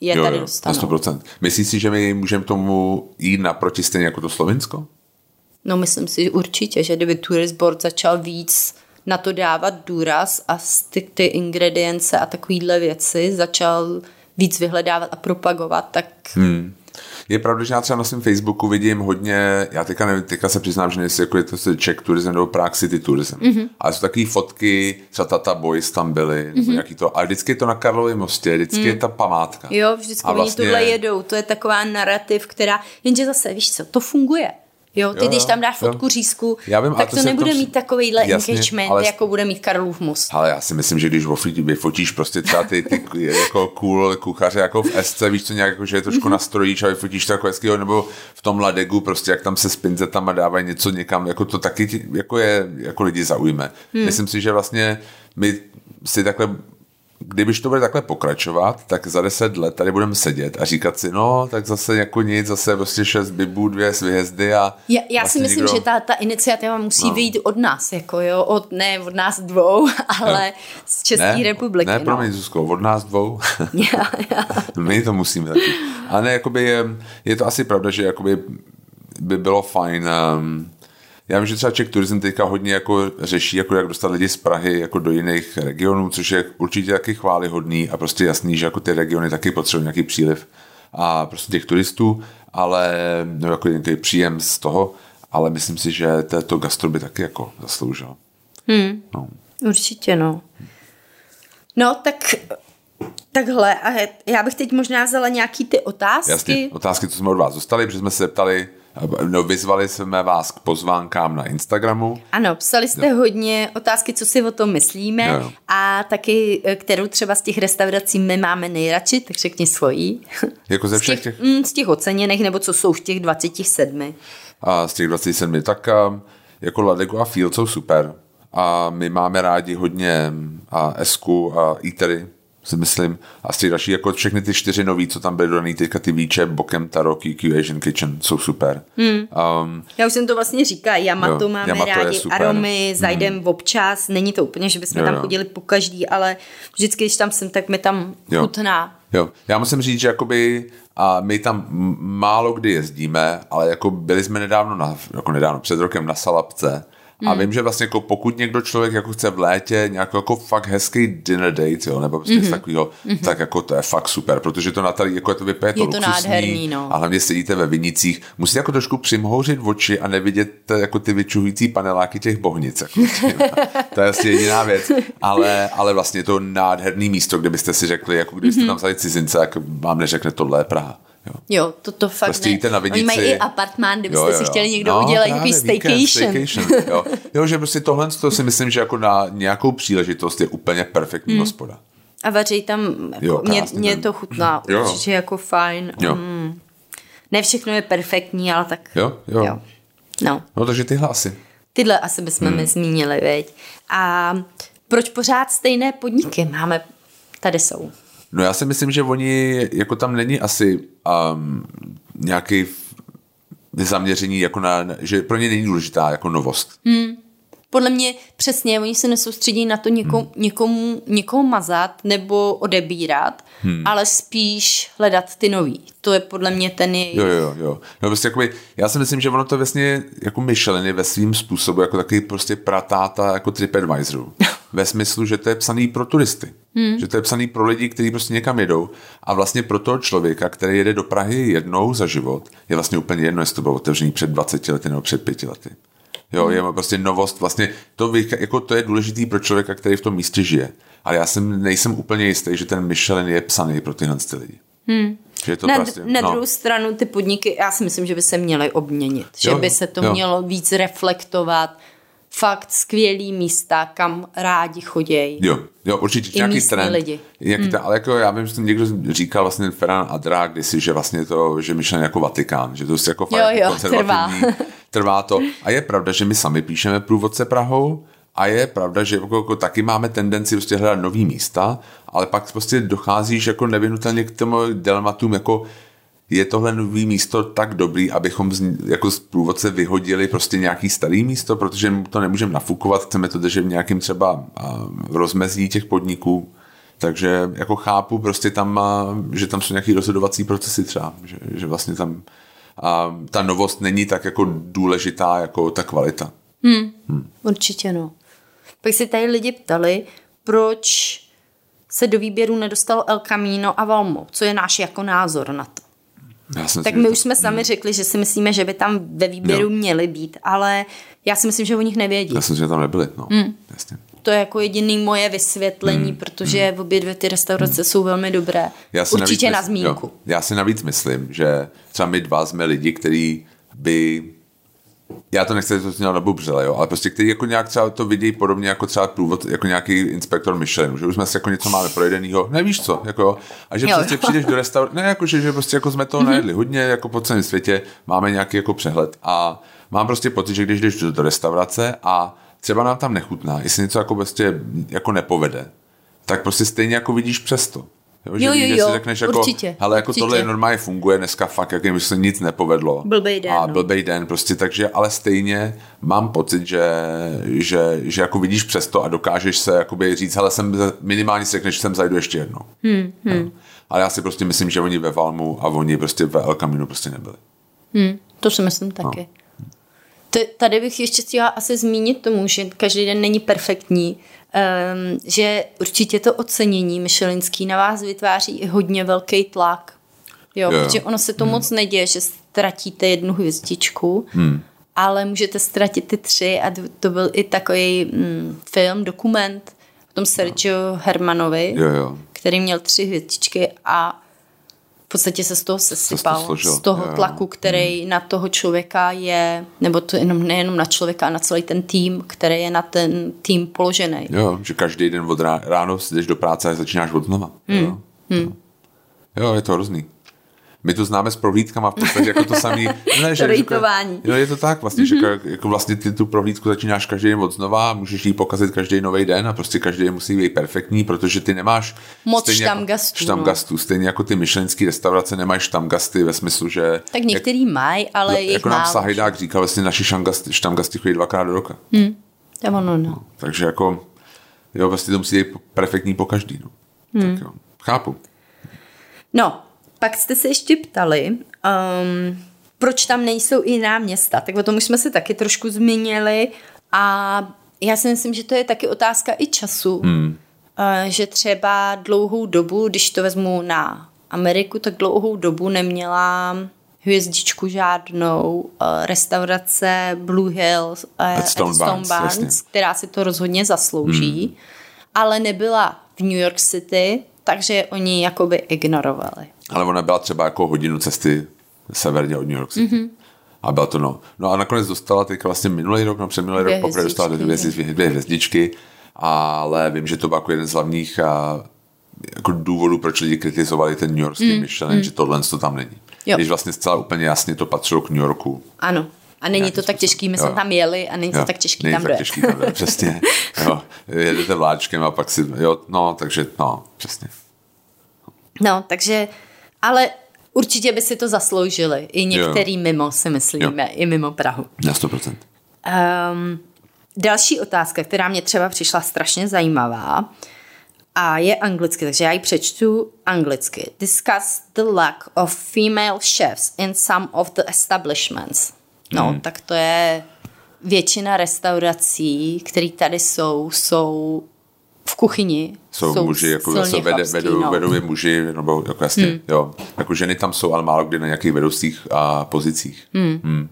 Speaker 2: je jo, tady dostanou.
Speaker 1: Na 100%. Myslíš si, že my můžeme tomu jít naproti stejně jako to Slovinsko?
Speaker 2: No myslím si určitě, že kdyby Tourist Board začal víc na to dávat důraz a ty, ty ingredience a takovýhle věci začal víc vyhledávat a propagovat, tak hmm
Speaker 1: Je pravda, že já třeba na svém Facebooku vidím hodně, já teďka nevím, teďka se přiznám, že nejsi jako je to Czech Tourism nebo Prague City Tourism. Mm-hmm. Ale jsou takové fotky, třeba Tata Boys tam byly, mm-hmm. nebo mhm. nějaký to, a vždycky je to na Karlově mostě, vždycky mm. je ta památka.
Speaker 2: Jo, vždycky a vlastně... oni tuhle jedou, to je taková narrativ, která, jenže zase, víš co, to funguje. Jo, ty jo, když tam dáš fotku jo. řízku, já vím, tak to, to nebude tom... mít takovýhle Jasně, engagement, ale... jako bude mít Karlův most.
Speaker 1: Ale já si myslím, že když vyfotíš prostě třeba ty, ty jako cool kuchaře jako v SC, víš co nějak, jako, že je trošku mm-hmm. nastrojíš a vyfotíš to jako hezkýho, nebo v tom ladegu prostě, jak tam se s pinzetama dávají něco někam, jako to taky jako je, jako lidi zaujme. Hmm. Myslím si, že vlastně my si takhle kdybyž to bude takhle pokračovat, tak za deset let tady budeme sedět a říkat si, no, tak zase jako nic, zase prostě šest bibů, dvě hvězdy a...
Speaker 2: Já, já vlastně si myslím, nikdo... že ta, ta iniciativa musí no. vyjít od nás, jako jo, od, ne od nás dvou, ale no. z České ne, republiky.
Speaker 1: Ne, no. promiň, Zuzko, od nás dvou. já, já. My to musíme taky. A ne, jakoby je, je to asi pravda, že jakoby by bylo fajn um, já vím, že třeba Czech Tourism teďka hodně jako řeší, jako jak dostat lidi z Prahy jako do jiných regionů, což je určitě taky chválihodný a prostě jasný, že jako ty regiony taky potřebují nějaký příliv a prostě těch turistů, ale no, jako nějaký příjem z toho, ale myslím si, že to gastro by taky jako zasloužil.
Speaker 2: Hmm. No. Určitě, no. No, tak takhle, a já bych teď možná vzala nějaký ty otázky.
Speaker 1: Jasně, otázky, co jsme od vás dostali, protože jsme se zeptali, No, vyzvali jsme vás k pozvánkám na Instagramu.
Speaker 2: Ano, psali jste no. hodně otázky, co si o tom myslíme no. a taky, eh, kterou třeba z těch restaurací my máme nejradši, tak řekni svojí.
Speaker 1: Jako ze všech
Speaker 2: těch? těch? Mm, z těch oceněných, nebo co jsou v těch 27.
Speaker 1: A z těch 27, tak jako Ladego a Field jsou super. A my máme rádi hodně a Esku a Eatery, si myslím. A z těch dalších, jako všechny ty čtyři nový, co tam byly dodaný, teďka ty víče, Bokem, Taro, QQ, Asian Kitchen, jsou super. Hmm.
Speaker 2: Um, Já už jsem to vlastně říkala, Yamato jo, máme Yamato rádi, aromy, zajdem hmm. občas, není to úplně, že bychom jo, tam jo. chodili po každý, ale vždycky, když tam jsem, tak mi tam jo. chutná.
Speaker 1: Jo, já musím říct, že jakoby a my tam málo kdy jezdíme, ale jako byli jsme nedávno, na, jako nedávno, před rokem na Salapce a mm. vím, že vlastně jako pokud někdo člověk jako chce v létě nějaký jako fakt hezký dinner date, jo, nebo prostě mm-hmm. takového, mm-hmm. tak jako to je fakt super, protože to na tady jako je to vypadá to, je to nádherný, no. a hlavně sedíte ve vinicích, musíte jako trošku přimhouřit oči a nevidět jako ty vyčuhující paneláky těch bohnic. Jako, to je asi jediná věc, ale, ale vlastně to nádherný místo, kde byste si řekli, jako kdybyste mm-hmm. tam vzali cizince, jak vám neřekne tohle je Praha.
Speaker 2: Jo, jo to, to fakt prostě ne. Na Oni mají i apartmán, kdybyste jo, jo, jo. si chtěli někdo no, udělat nějaký staycation. staycation
Speaker 1: jo. jo, že prostě tohle to si myslím, že jako na nějakou příležitost je úplně perfektní hmm. hospoda.
Speaker 2: A vaří tam, jako, jo, mě, mě to chutná, jo. určitě jako fajn. Jo. Mm. Ne všechno je perfektní, ale tak
Speaker 1: jo, jo. jo.
Speaker 2: No.
Speaker 1: no, takže tyhle asi.
Speaker 2: Tyhle asi bychom hmm. zmínili, veď. A proč pořád stejné podniky máme? Tady jsou.
Speaker 1: No já si myslím, že oni, jako tam není asi um, nějaký zaměření, jako na, že pro ně není důležitá jako novost.
Speaker 2: Hmm. Podle mě přesně, oni se nesoustředí na to někom, hmm. někomu, někomu mazat nebo odebírat, hmm. ale spíš hledat ty nový. To je podle mě ten jejich...
Speaker 1: Jo, jo, jo. No, prostě jakoby, já si myslím, že ono to vlastně jako Michelin ve svým způsobu jako takový prostě pratáta jako TripAdvisoru. ve smyslu, že to je psaný pro turisty. Hmm. Že to je psaný pro lidi, kteří prostě někam jedou. A vlastně pro toho člověka, který jede do Prahy jednou za život, je vlastně úplně jedno, jestli to bylo otevřený před 20 lety nebo před 5 lety. Jo, hmm. je prostě novost, vlastně to, jako to je důležitý pro člověka, který v tom místě žije. Ale já jsem, nejsem úplně jistý, že ten Michelin je psaný pro tyhle ty lidi. Hmm.
Speaker 2: Že to na, prostě, na no. druhou stranu ty podniky, já si myslím, že by se měly obměnit. Jo, že by se to jo. mělo víc reflektovat fakt skvělý místa, kam rádi chodějí.
Speaker 1: Jo, jo, určitě I nějaký trend. lidi. Nějaký hmm. ten, ale jako já vím, že někdo říkal vlastně Ferran Adra kdysi, že vlastně to, že myšlen jako Vatikán, že to je jako fakt jo, jo. Trvá. trvá to. A je pravda, že my sami píšeme průvodce Prahou, a je pravda, že jako, jako taky máme tendenci prostě hledat nový místa, ale pak prostě docházíš jako nevinutelně k tomu dilematum, jako je tohle nový místo tak dobrý, abychom z, jako z průvodce vyhodili prostě nějaký starý místo, protože to nemůžeme nafukovat, chceme to držet v nějakým třeba v rozmezí těch podniků, takže jako chápu prostě tam, že tam jsou nějaký rozhodovací procesy třeba, že, že vlastně tam a ta novost není tak jako důležitá jako ta kvalita.
Speaker 2: Hmm, hmm. Určitě no. Pak si tady lidi ptali, proč se do výběru nedostalo El Camino a Valmo. Co je náš jako názor na to?
Speaker 1: Já si
Speaker 2: tak my
Speaker 1: to-
Speaker 2: už jsme sami řekli, že si myslíme, že by tam ve výběru
Speaker 1: Jo.
Speaker 2: měly být, ale já si myslím, že o nich nevědí.
Speaker 1: Já si myslím, že tam nebyli, no.
Speaker 2: Hmm.
Speaker 1: Jasně.
Speaker 2: To je jako jediný moje vysvětlení, protože obě dvě ty restaurace jsou velmi dobré.
Speaker 1: Hmm. Já si
Speaker 2: Určitě
Speaker 1: navíc
Speaker 2: na zmínku.
Speaker 1: Jo, já si navíc myslím, že třeba my dva jsme lidi, kteří by já to nechci to znělo nabubřele, jo, ale prostě který jako nějak třeba to vidí podobně jako třeba průvod, jako nějaký inspektor Michelin, že už jsme si jako něco máme projedenýho, nevíš co, jako jo, a že
Speaker 2: Jo,
Speaker 1: prostě
Speaker 2: jo.
Speaker 1: přijdeš do restaurace, ne jako, že, že prostě jako jsme toho najedli hodně, jako po celém světě máme nějaký jako přehled a mám prostě pocit, že když jdeš do, do restaurace a třeba nám tam nechutná, jestli něco jako prostě jako nepovede, tak prostě stejně jako vidíš přesto. Jo, že
Speaker 2: Jo, jo, jo,
Speaker 1: si řekneš jako,
Speaker 2: určitě,
Speaker 1: hele, jako
Speaker 2: určitě.
Speaker 1: tohle normálně funguje, dneska fakt, jak mi se nic nepovedlo.
Speaker 2: Blbej den,
Speaker 1: A
Speaker 2: no.
Speaker 1: blbej den, prostě, takže, ale stejně mám pocit, že, že, že jako vidíš přesto a dokážeš se jakoby říct, hele, jsem, minimálně si řekneš, že jsem zajdu ještě jednou. Hmm, hmm. Ale já si prostě myslím, že oni ve Valmu a oni prostě ve El Camino prostě nebyli.
Speaker 2: Hmm, to si myslím taky.
Speaker 1: No.
Speaker 2: T- tady bych ještě chtěla asi zmínit tomu, že každý den není perfektní, um, že určitě to ocenění myšelinský na vás vytváří i hodně velký tlak. Jo,
Speaker 1: Jo.
Speaker 2: protože ono se to moc neděje, že ztratíte jednu hvězdičku, hmm. ale můžete ztratit ty tři a to, byl i takový mm, film, dokument o tom Sergio Hermanovi,
Speaker 1: Jo, jo.
Speaker 2: který měl tři hvězdičky a v podstatě se z toho sesypal,
Speaker 1: složil,
Speaker 2: z toho
Speaker 1: jo,
Speaker 2: tlaku, který na toho člověka je, nebo to jenom, nejenom na člověka, ale na celý ten tým, který je na ten tým položený.
Speaker 1: Jo, že každý den od rá, ráno jdeš do práce a začínáš od znova. Hmm. Jo. Hmm. jo, je to hrozný. My to známe s prohlídkama v podstatě jako to samý. Ne, že,
Speaker 2: Rejtování.
Speaker 1: Jako, jo, je to tak vlastně, mm-hmm. že jako, jako vlastně ty tu prohlídku začínáš každý den od znova, můžeš jí pokazit každý nový den a prostě každý den musí být perfektní, protože ty nemáš
Speaker 2: Moc
Speaker 1: stejně
Speaker 2: štamgastů,
Speaker 1: Jako, štamgastů, stejně jako ty myšlenské restaurace nemají štamgasty ve smyslu, že
Speaker 2: Tak některý mají, ale
Speaker 1: jak, jako nám. Sahajdák říkal, vlastně naši štamgasty, štamgasty chodí dvakrát do roka.
Speaker 2: To je ono, no.
Speaker 1: Takže jako, jo, vlastně to musí být perfektní po každý, no. Hmm. Tak jo, chápu.
Speaker 2: No, pak jste se ještě ptali, um, proč tam nejsou i jiná města. Tak o tom už jsme se taky trošku zmínili a já si myslím, že to je taky otázka i času. Hmm. Uh, že třeba dlouhou dobu, když to vezmu na Ameriku, tak dlouhou dobu neměla hvězdičku žádnou uh, restaurace Blue Hills uh,
Speaker 1: At Stone Barns, jasně.
Speaker 2: která si to rozhodně zaslouží, hmm. ale nebyla v New York City, takže oni jakoby ignorovali.
Speaker 1: Ale ona byla třeba jako hodinu cesty severně od New York City.
Speaker 2: Mhm.
Speaker 1: Mm-hmm. A byla to no. No a nakonec dostala teď vlastně minulý rok, no
Speaker 2: Dvě
Speaker 1: rok poprvé dostala dvě,
Speaker 2: hvězdičky.
Speaker 1: dvě, dvě hvězdičky, ale vím, že to byl jako jeden z hlavních a, jako důvodů, proč lidi kritizovali ten New Yorkský mm, Michelin, mm. že tohle to tam není.
Speaker 2: Jo.
Speaker 1: Když vlastně zcela úplně jasně to patřilo k New Yorku.
Speaker 2: Ano. A není to tak těžký, my jsme tam jeli a není to
Speaker 1: Jo,
Speaker 2: tak těžký
Speaker 1: není
Speaker 2: tam
Speaker 1: tak
Speaker 2: dojet.
Speaker 1: těžký tam dojet, přesně. Jo, jedete vláčkem a pak si, jo, no, takže, no, přesně.
Speaker 2: No, takže, ale určitě by si to zasloužili. I některý
Speaker 1: Jo.
Speaker 2: mimo, si myslíme, i mimo Prahu.
Speaker 1: Na 100%.
Speaker 2: Um, další otázka, která mě třeba přišla strašně zajímavá, a je anglicky, takže já ji přečtu anglicky. Discuss the lack of female chefs in some of the establishments. No, mm. tak to je většina restaurací, které tady jsou, jsou v kuchyni.
Speaker 1: jsou, jsou muži, jako
Speaker 2: silně
Speaker 1: zase vede,
Speaker 2: chlapský,
Speaker 1: vedou,
Speaker 2: no.
Speaker 1: vedou je muži, nebo jako jasně, hmm. jo. Jako ženy tam jsou, ale málo kdy na nějakých vedoucích a pozicích. Hmm. Hmm.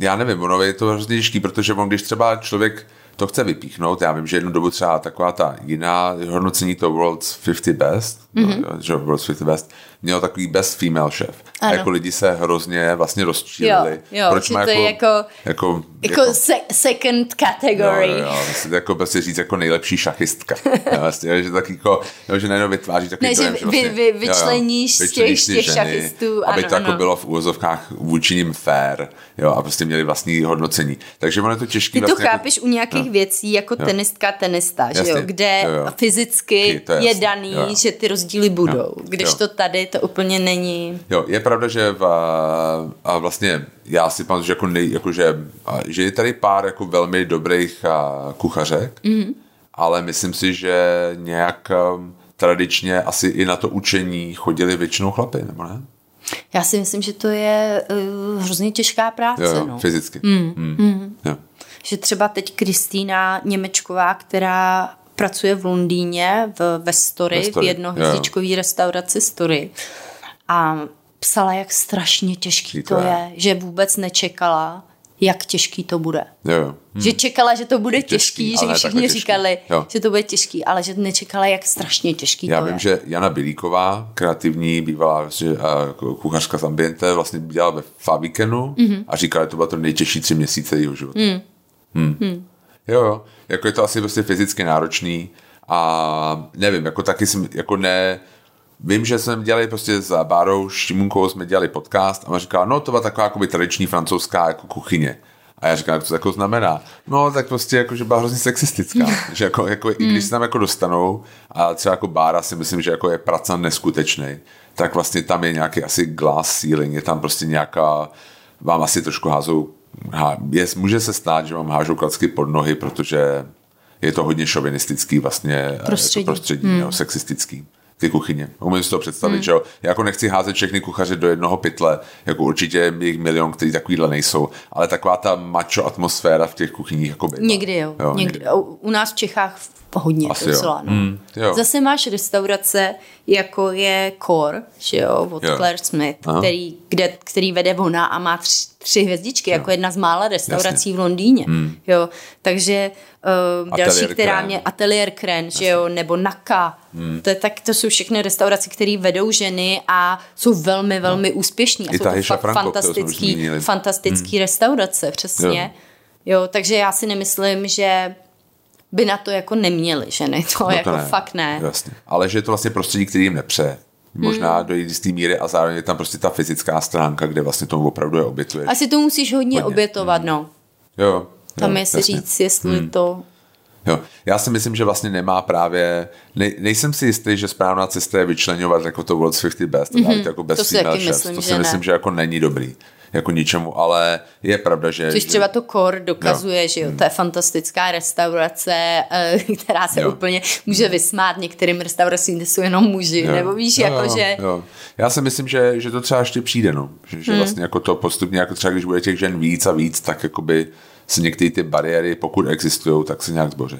Speaker 1: Já nevím, ono je to hrozně těžký, protože on, když třeba člověk to chce vypíchnout, já vím, že jednu dobu třeba taková ta jiná hodnocení to World's 50 Best, mm-hmm. no, že World's 50 Best, mělo takový best female chef. A jako lidi se hrozně vlastně rozčílili.
Speaker 2: Jo, jo, že to je jako-
Speaker 1: jako,
Speaker 2: Jako, se, second category.
Speaker 1: Jo, jo, jo, vlastně jako prostě říct jako nejlepší šachistka. Jo, vlastně, že tak jako, jo, že najednou vytváří takový
Speaker 2: Ne, že
Speaker 1: dojem,
Speaker 2: vy-
Speaker 1: vlastně,
Speaker 2: vy- vyčleníš z těch-
Speaker 1: vyčleníš
Speaker 2: z
Speaker 1: ty
Speaker 2: těch
Speaker 1: ženy,
Speaker 2: šachistů,
Speaker 1: aby
Speaker 2: ano,
Speaker 1: to jako
Speaker 2: ano.
Speaker 1: bylo v úvozovkách vůči nim fair, jo, a prostě měli vlastní hodnocení. Takže ono je to těžké
Speaker 2: Ty to
Speaker 1: vlastně
Speaker 2: chápeš u nějakých věcí jako tenistka, tenista, že jo,
Speaker 1: Jasně.
Speaker 2: kde
Speaker 1: Jo, jo.
Speaker 2: fyzicky
Speaker 1: je
Speaker 2: je
Speaker 1: jasný.
Speaker 2: daný,
Speaker 1: Jo, jo.
Speaker 2: že ty rozdíly budou.
Speaker 1: Jo.
Speaker 2: Když
Speaker 1: Jo.
Speaker 2: to tady, to úplně není...
Speaker 1: Jo, je pravda, že v, a vlastně já si pamatuju, že, jako nej, jako že, že je tady pár jako velmi dobrých a, kuchařek, mm-hmm. ale myslím si, že nějak um, tradičně asi i na to učení chodili většinou chlapy, nebo ne?
Speaker 2: Já si myslím, že to je uh, hrozně těžká práce,
Speaker 1: Jo, jo,
Speaker 2: no.
Speaker 1: fyzicky. Mm. Mm. Jo.
Speaker 2: Že třeba teď Kristýna Němečková, která pracuje v Londýně v, ve Story,
Speaker 1: Ve Story,
Speaker 2: v jednohvězdičkové restauraci Story. a psala, jak strašně těžký to,
Speaker 1: to
Speaker 2: je.
Speaker 1: je.
Speaker 2: že vůbec nečekala, jak těžký to bude.
Speaker 1: Jo, jo.
Speaker 2: Hmm. Že čekala, že to bude těžký,
Speaker 1: Těžký,
Speaker 2: že všichni
Speaker 1: těžký.
Speaker 2: říkali,
Speaker 1: Jo.
Speaker 2: že to bude těžký, ale že nečekala, jak strašně těžký
Speaker 1: Já
Speaker 2: to
Speaker 1: vím,
Speaker 2: je.
Speaker 1: že Jana Bilíková, kreativní, bývalá uh, kuchařka z Ambiente, vlastně dělala ve Fabikenu
Speaker 2: Mhm.
Speaker 1: mm-hmm. a říkala, že to bylo to nejtěžší tři měsíce jejího života. Mm. Hmm. Hmm. Jo, jo, jako je to asi prostě fyzicky náročný a nevím, jako taky jsem, jako ne, Vím, že jsme dělali prostě s Bárou Šimunkou, jsme dělali podcast a ona říkala, no to byla taková jakoby tradiční francouzská jako kuchyně. A já říkám, co to jako znamená? No, tak prostě jako, že byla hrozně sexistická. že jako, jako i když se tam jako dostanou, a třeba jako Bára si myslím, že jako je pracant neskutečný, tak vlastně tam je nějaký asi glass ceiling, je tam prostě nějaká, vám asi trošku házou, há, je, může se stát, že vám hážou klacky pod nohy, protože je to hodně šovinistický vlastně
Speaker 2: Prostředí.
Speaker 1: To prostředí hmm. jo, sexistický ty kuchyně. Umím si to představit, hmm. že jo? Já jako nechci házet všechny kuchaře do jednoho pytle, jako určitě jich milion, který takovýhle nejsou, ale taková ta macho atmosféra v těch kuchyních jako bývá.
Speaker 2: Někdy jo,
Speaker 1: jo
Speaker 2: někdy.
Speaker 1: někdy.
Speaker 2: U, nás v Čechách hodně
Speaker 1: Asi
Speaker 2: docela,
Speaker 1: jo.
Speaker 2: no.
Speaker 1: Mm, jo.
Speaker 2: Zase máš restaurace, jako je Core, že jo, od
Speaker 1: Jo.
Speaker 2: Claire Smith,
Speaker 1: Aha.
Speaker 2: který, kde, který vede ona a má tři, tři hvězdičky, jako jedna z mála restaurací
Speaker 1: Jasně.
Speaker 2: v Londýně, jo. Takže uh, další,
Speaker 1: Atelier
Speaker 2: která
Speaker 1: Kren.
Speaker 2: mě, Atelier Kren, že jo, nebo Naka,
Speaker 1: Hmm.
Speaker 2: to, je, tak to jsou všechny restaurace, které vedou ženy a jsou velmi, velmi úspěšní. A
Speaker 1: I
Speaker 2: jsou
Speaker 1: ta
Speaker 2: to
Speaker 1: jsme už
Speaker 2: fantastický, fantastický restaurace, přesně. Jo, takže já si nemyslím, že by na to jako neměli ženy, to
Speaker 1: No
Speaker 2: jako fakt ne.
Speaker 1: Jasně. Ale že je to vlastně prostředí, který jim nepře. Možná hmm. do jisté míry a zároveň je tam prostě ta fyzická stránka, kde vlastně tomu opravdu je obětuješ.
Speaker 2: Asi to musíš hodně,
Speaker 1: Hodně.
Speaker 2: obětovat, no.
Speaker 1: Jo,
Speaker 2: Tam
Speaker 1: jo,
Speaker 2: je si
Speaker 1: jasně.
Speaker 2: říct, jestli hmm. to...
Speaker 1: Jo. Já si myslím, že vlastně nemá právě, ne, nejsem si jistý, že správná cesta je vyčlenovat jako to World's 50 Best, mm-hmm. to jako best
Speaker 2: To si taky myslím,
Speaker 1: to
Speaker 2: že
Speaker 1: si
Speaker 2: ne.
Speaker 1: myslím, že jako není dobrý jako ničemu, ale je pravda, že...
Speaker 2: Což třeba to Core dokazuje,
Speaker 1: Jo.
Speaker 2: že jo, to je fantastická restaurace, eh, která se
Speaker 1: Jo.
Speaker 2: úplně může vysmát některým restauracím, kde jsou jenom muži,
Speaker 1: Jo.
Speaker 2: nebo víš,
Speaker 1: Jo,
Speaker 2: jako
Speaker 1: jo,
Speaker 2: že...
Speaker 1: Jo. Já si myslím, že, že to třeba ještě přijde, no. Že, že
Speaker 2: Hmm.
Speaker 1: vlastně jako to postupně, jako třeba když bude těch žen víc a víc, tak jakoby se některé ty bariéry, pokud existují, tak se nějak zboří.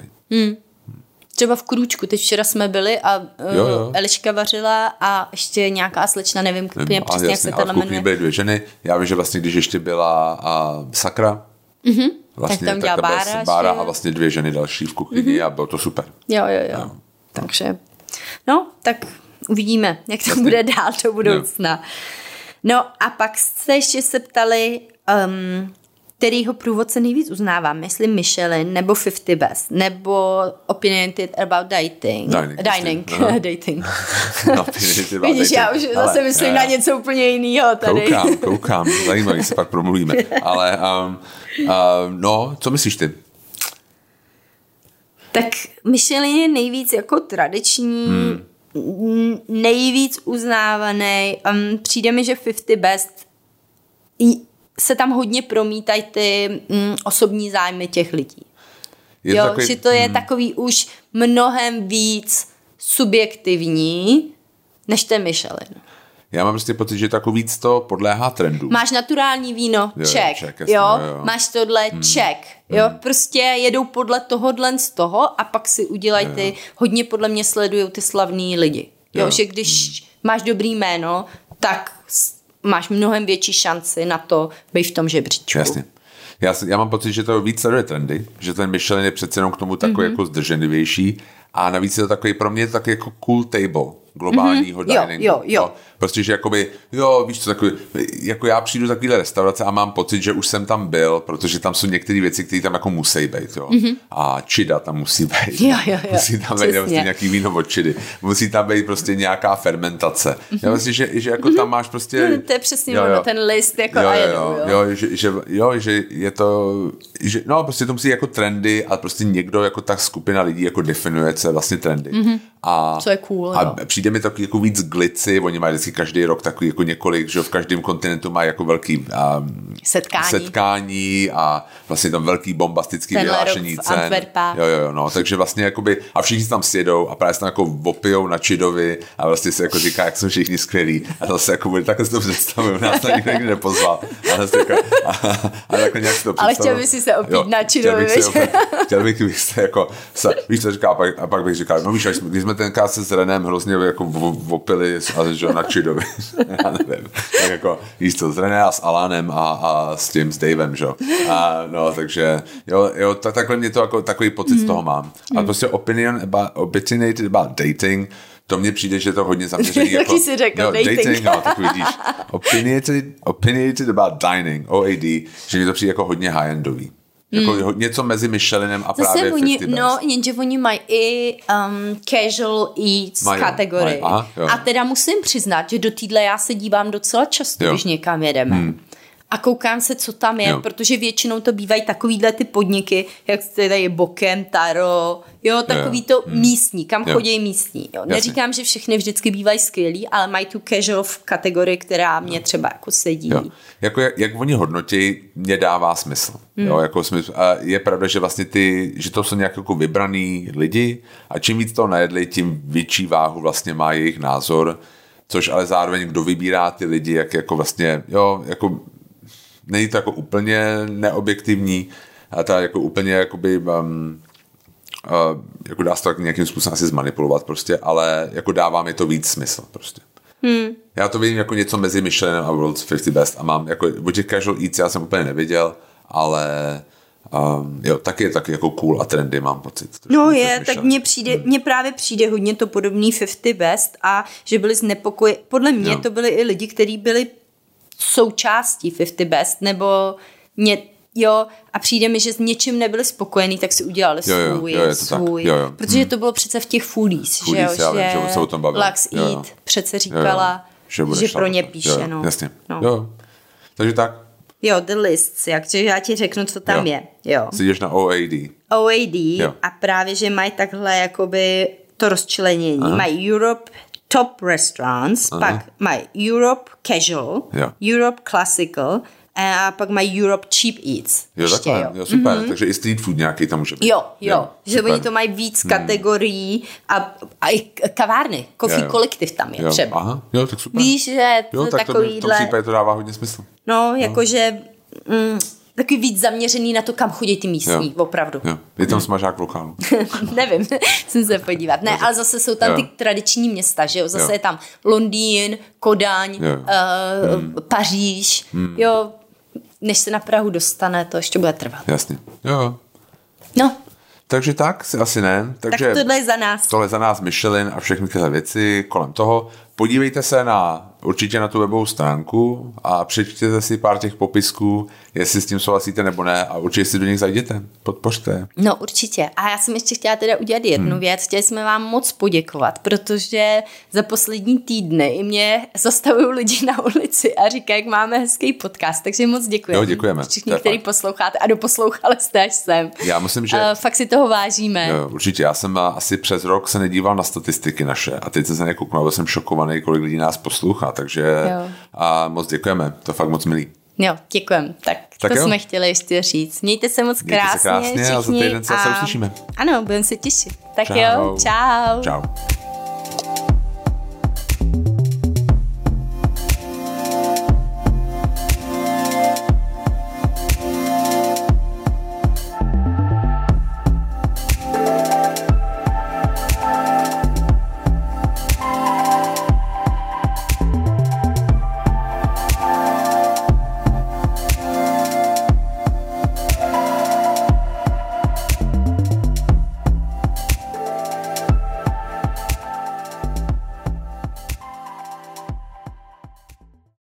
Speaker 2: Třeba v Krůčku, teď včera jsme byli a uh,
Speaker 1: Jo, jo.
Speaker 2: Eliška vařila a ještě nějaká slečna, nevím
Speaker 1: A
Speaker 2: přesně, jak se
Speaker 1: jasně, ale
Speaker 2: to
Speaker 1: v kuchyni
Speaker 2: jmenuje.
Speaker 1: byly dvě ženy. Já vím, že vlastně, když ještě byla a, Sakra, mm-hmm. vlastně,
Speaker 2: Mhm. tam dělá
Speaker 1: byla
Speaker 2: Bára, že
Speaker 1: Bára
Speaker 2: jo?
Speaker 1: A vlastně dvě ženy další v kuchyni mm-hmm. a bylo to super.
Speaker 2: Jo, jo, jo. Takže, no, tak uvidíme, jak to bude dál do budoucna. No a pak jste ještě se ptali, um, kterýho průvodce nejvíc uznávám, jestli Michelin, nebo 50 Best, nebo Opinionated About Dating.
Speaker 1: Dining,
Speaker 2: Dining,
Speaker 1: myslím,
Speaker 2: dating.
Speaker 1: No, ty-
Speaker 2: Vidíš, já už
Speaker 1: ale-
Speaker 2: zase myslím
Speaker 1: jo,
Speaker 2: na
Speaker 1: jo.
Speaker 2: něco úplně jiného tady.
Speaker 1: Koukám, koukám, zajímavý, se pak promluvíme. Ale um, uh, no, co myslíš ty?
Speaker 2: Tak Michelin je nejvíc jako tradiční, hmm. nejvíc uznávaný. Um, přijde mi, že 50 Best se tam hodně promítají ty mm, osobní zájmy těch lidí.
Speaker 1: Je
Speaker 2: jo,
Speaker 1: takový-
Speaker 2: že to je takový už mnohem víc subjektivní než ten Michelin.
Speaker 1: Já mám prostě pocit, že jako víc to podléhá trendu.
Speaker 2: Máš naturální víno,
Speaker 1: Jo,
Speaker 2: check,
Speaker 1: check, jasně,
Speaker 2: jo,
Speaker 1: jo, jo.
Speaker 2: máš tohle, check, jo, prostě jedou podle tohohle z toho a pak si udělají ty, hodně podle mě sledují ty slavní lidi, jo,
Speaker 1: Jo.
Speaker 2: že když máš dobrý jméno, tak máš mnohem větší šanci na to být v tom žebříčku.
Speaker 1: Jasně. Já, já mám pocit, že to víc sleduje trendy, že ten Michelin je přece jenom k tomu takový
Speaker 2: Mhm.
Speaker 1: mm-hmm. jako zdrženlivější a navíc je to takový, pro mě je to takový jako cool table globálního
Speaker 2: Mhm. Jo,
Speaker 1: diningu.
Speaker 2: jo, jo.
Speaker 1: No, prostě, že jakoby, jo, víš co, takový, jako já přijdu do takovýhle restaurace a mám pocit, že už jsem tam byl, protože tam jsou některé věci, které tam jako musí být, jo. Mm-hmm. A čida tam musí být.
Speaker 2: Mhm. Jo, jo, jo,
Speaker 1: Musí tam být prostě nějaký víno od čidy. Musí tam být prostě nějaká fermentace. Mm-hmm. Já myslím, že, že jako tam máš prostě...
Speaker 2: Mhm. To je přesně ono, ten list jako
Speaker 1: jo, jo, jo,
Speaker 2: jo.
Speaker 1: jo, že, že, jo, že je to, že, no prostě to musí jako trendy a prostě někdo jako ta skupina lidí jako definuje, co je vlastně trendy. Mm-hmm. A,
Speaker 2: Co je cool,
Speaker 1: A
Speaker 2: no.
Speaker 1: přijde mi takový jako víc glici, oni mají vždycky každý rok takový jako několik, že v každém kontinentu mají jako velký um,
Speaker 2: Setkání.
Speaker 1: setkání a vlastně tam velký bombastický
Speaker 2: Tenhle
Speaker 1: vyhlášení cen. Jo, jo, jo, no, takže vlastně jakoby, a všichni tam sjedou a právě se tam jako opijou na čidovi a vlastně se jako říká, jak jsou všichni skvělí a zase jako bude, takhle si to představuju, nás tam nikdo nikdy nepozval. Ale, to jako, a, a, jako nějak si to
Speaker 2: Ale
Speaker 1: představuju.
Speaker 2: chtěl bys si se opít
Speaker 1: Jo,
Speaker 2: na
Speaker 1: chtěl
Speaker 2: čidovi,
Speaker 1: bych si
Speaker 2: viď?
Speaker 1: opět- Chtěl bych, bych se jako, se, víš, co říká, a pak, a pak bych říkal, no víš, když jsme jsme tenkrát se s Renem hrozně jako vopili a že na Čidovi. Já nevím. Tak jako jíst to s René a s Alanem a, a s tím, s Davem, že A no, takže jo, jo tak, takhle mě to jako takový pocit mm. z toho mám. A mm. prostě opinion about, opinionated about dating, to mně přijde, že je to hodně zaměřený. jako,
Speaker 2: jsi řekl,
Speaker 1: jo,
Speaker 2: dating.
Speaker 1: dating no, tak vidíš. Opinionated, opinionated about dining, OAD, že mi to přijde jako hodně high-endový. Jako mm. něco mezi Michelinem a
Speaker 2: Zase
Speaker 1: právě
Speaker 2: oni,
Speaker 1: 50
Speaker 2: No, jenže oni mají i um, casual eats
Speaker 1: Mají,
Speaker 2: kategorii.
Speaker 1: mají, aha, jo.
Speaker 2: a teda musím přiznat, že do týdle já se dívám docela často,
Speaker 1: Jo.
Speaker 2: když někam jedeme.
Speaker 1: Hmm.
Speaker 2: A koukám se, co tam je,
Speaker 1: Jo.
Speaker 2: protože většinou to bývají takovýhle ty podniky, jak tady je Bokem, Taro, jo, takový to místní, kam
Speaker 1: Hmm. Jo.
Speaker 2: chodí místní. Jo. Neříkám, že všechny vždycky bývají skvělí, ale mají tu casual v kategorii, která mě třeba jako sedí.
Speaker 1: Jo. Jako jak, jak oni hodnotí, mě dává smysl. Hmm. Jo, jako smysl. A je pravda, že vlastně ty, že to jsou nějak jako vybraný lidi a čím víc toho najedli, tím větší váhu vlastně má jejich názor, což ale zároveň kdo vybírá ty lidi, jak jako vlastně, jo, jako není to jako úplně neobjektivní, a ta jako úplně jakoby um, uh, jako dá se to tak nějakým způsobem asi zmanipulovat prostě, ale jako dává mi to víc smysl prostě. Hmm. Já to vidím jako něco mezi Michelinem a World's 50 Best a mám jako, o těch casual eats já jsem úplně neviděl, ale um, jo, taky je taky jako cool a trendy mám pocit.
Speaker 2: No je, tak mně přijde, mně právě přijde hodně to podobný 50 Best a že byli znepokojeni, podle mě
Speaker 1: Jo.
Speaker 2: to byli i lidi, kteří byli součástí 50 Best, nebo mě, jo, a přijde mi, že s něčím nebyli spokojení, tak si udělali
Speaker 1: Jo, jo,
Speaker 2: svůj,
Speaker 1: jo, je to tak.
Speaker 2: svůj.
Speaker 1: Jo, jo.
Speaker 2: Protože to bylo přece v těch foodies,
Speaker 1: Foodies,
Speaker 2: že
Speaker 1: já
Speaker 2: jo,
Speaker 1: vím,
Speaker 2: že
Speaker 1: že se o tom.
Speaker 2: Lux
Speaker 1: Jo, jo.
Speaker 2: Eat přece
Speaker 1: Jo,
Speaker 2: říkala,
Speaker 1: jo. Že, bude
Speaker 2: že
Speaker 1: šlapat.
Speaker 2: pro ně
Speaker 1: Jo,
Speaker 2: píše,
Speaker 1: jo,
Speaker 2: no.
Speaker 1: Jasně.
Speaker 2: No.
Speaker 1: Jo. Takže tak,
Speaker 2: Jo, the lists, jak, že já ti řeknu, co tam
Speaker 1: Jo.
Speaker 2: je. Jo.
Speaker 1: si jdeš na OAD.
Speaker 2: OAD
Speaker 1: Jo.
Speaker 2: a právě, že mají takhle jakoby to rozčlenění. Aha. Mají Europe Top Restaurants, Aha. pak mají Europe Casual,
Speaker 1: Jo.
Speaker 2: Europe Classical a pak mají Europe Cheap Eats.
Speaker 1: Jo,
Speaker 2: Ještě,
Speaker 1: takhle, jo. jo super. Mm-hmm. Takže i street food nějaký tam může být.
Speaker 2: Jo, jo, jo že
Speaker 1: super.
Speaker 2: oni to mají víc kategorií a, a i kavárny,
Speaker 1: jo.
Speaker 2: kolektiv tam je
Speaker 1: jo.
Speaker 2: třeba.
Speaker 1: Aha, jo, tak super.
Speaker 2: Víš, že
Speaker 1: jo,
Speaker 2: to
Speaker 1: tak to mi v tom
Speaker 2: takovýhle,
Speaker 1: případě to dává hodně smysl.
Speaker 2: no, jakože mm, takový víc zaměřený na to, kam chodí ty místní,
Speaker 1: Jo.
Speaker 2: opravdu.
Speaker 1: Jo. Je tam smažák v lokálu.
Speaker 2: Nevím, jsem se podívat. Ne, ale zase jsou tam
Speaker 1: Jo.
Speaker 2: ty tradiční města, že jo? Zase
Speaker 1: Jo.
Speaker 2: je tam Londýn, Kodaň,
Speaker 1: Jo.
Speaker 2: uh, Paříž, jo. Než se na Prahu dostane, to ještě bude trvat.
Speaker 1: Jasně. Jo.
Speaker 2: No,
Speaker 1: Takže tak, si asi ne. Takže
Speaker 2: tak tohle je za nás.
Speaker 1: tohle za nás Michelin a všechny tyhle věci kolem toho. Podívejte se na určitě na tu webovou stránku a přečtěte si pár těch popisků, jestli s tím souhlasíte nebo ne a určitě si do nich zajděte, podpořte.
Speaker 2: No určitě. A já jsem ještě chtěla teda udělat jednu hmm. věc. Chtěli jsme vám moc poděkovat, protože za poslední týdny i mě zastavují lidi na ulici a říkají, jak máme hezký podcast. Takže moc děkujeme.
Speaker 1: Jo, děkujeme.
Speaker 2: Všichni, kteří posloucháte a doposlouchali jste až sem.
Speaker 1: Já myslím, že...
Speaker 2: Uh, fakt si toho vážíme.
Speaker 1: Jo, určitě, já jsem asi přes rok se nedíval na statistiky naše a teď jsem se nekouknul, byl jsem šokovaný, kolik lidí nás poslouchá, takže
Speaker 2: Jo.
Speaker 1: a moc děkujeme, to fakt moc milý.
Speaker 2: Jo, děkujem. Tak,
Speaker 1: Tak
Speaker 2: to
Speaker 1: jo.
Speaker 2: jsme chtěli ještě říct. Mějte se moc
Speaker 1: Mějte se
Speaker 2: krásně,
Speaker 1: a za týden se zase uslyšíme.
Speaker 2: Ano, budeme se těšit. Tak
Speaker 1: Čau.
Speaker 2: jo, čau.
Speaker 1: Čau.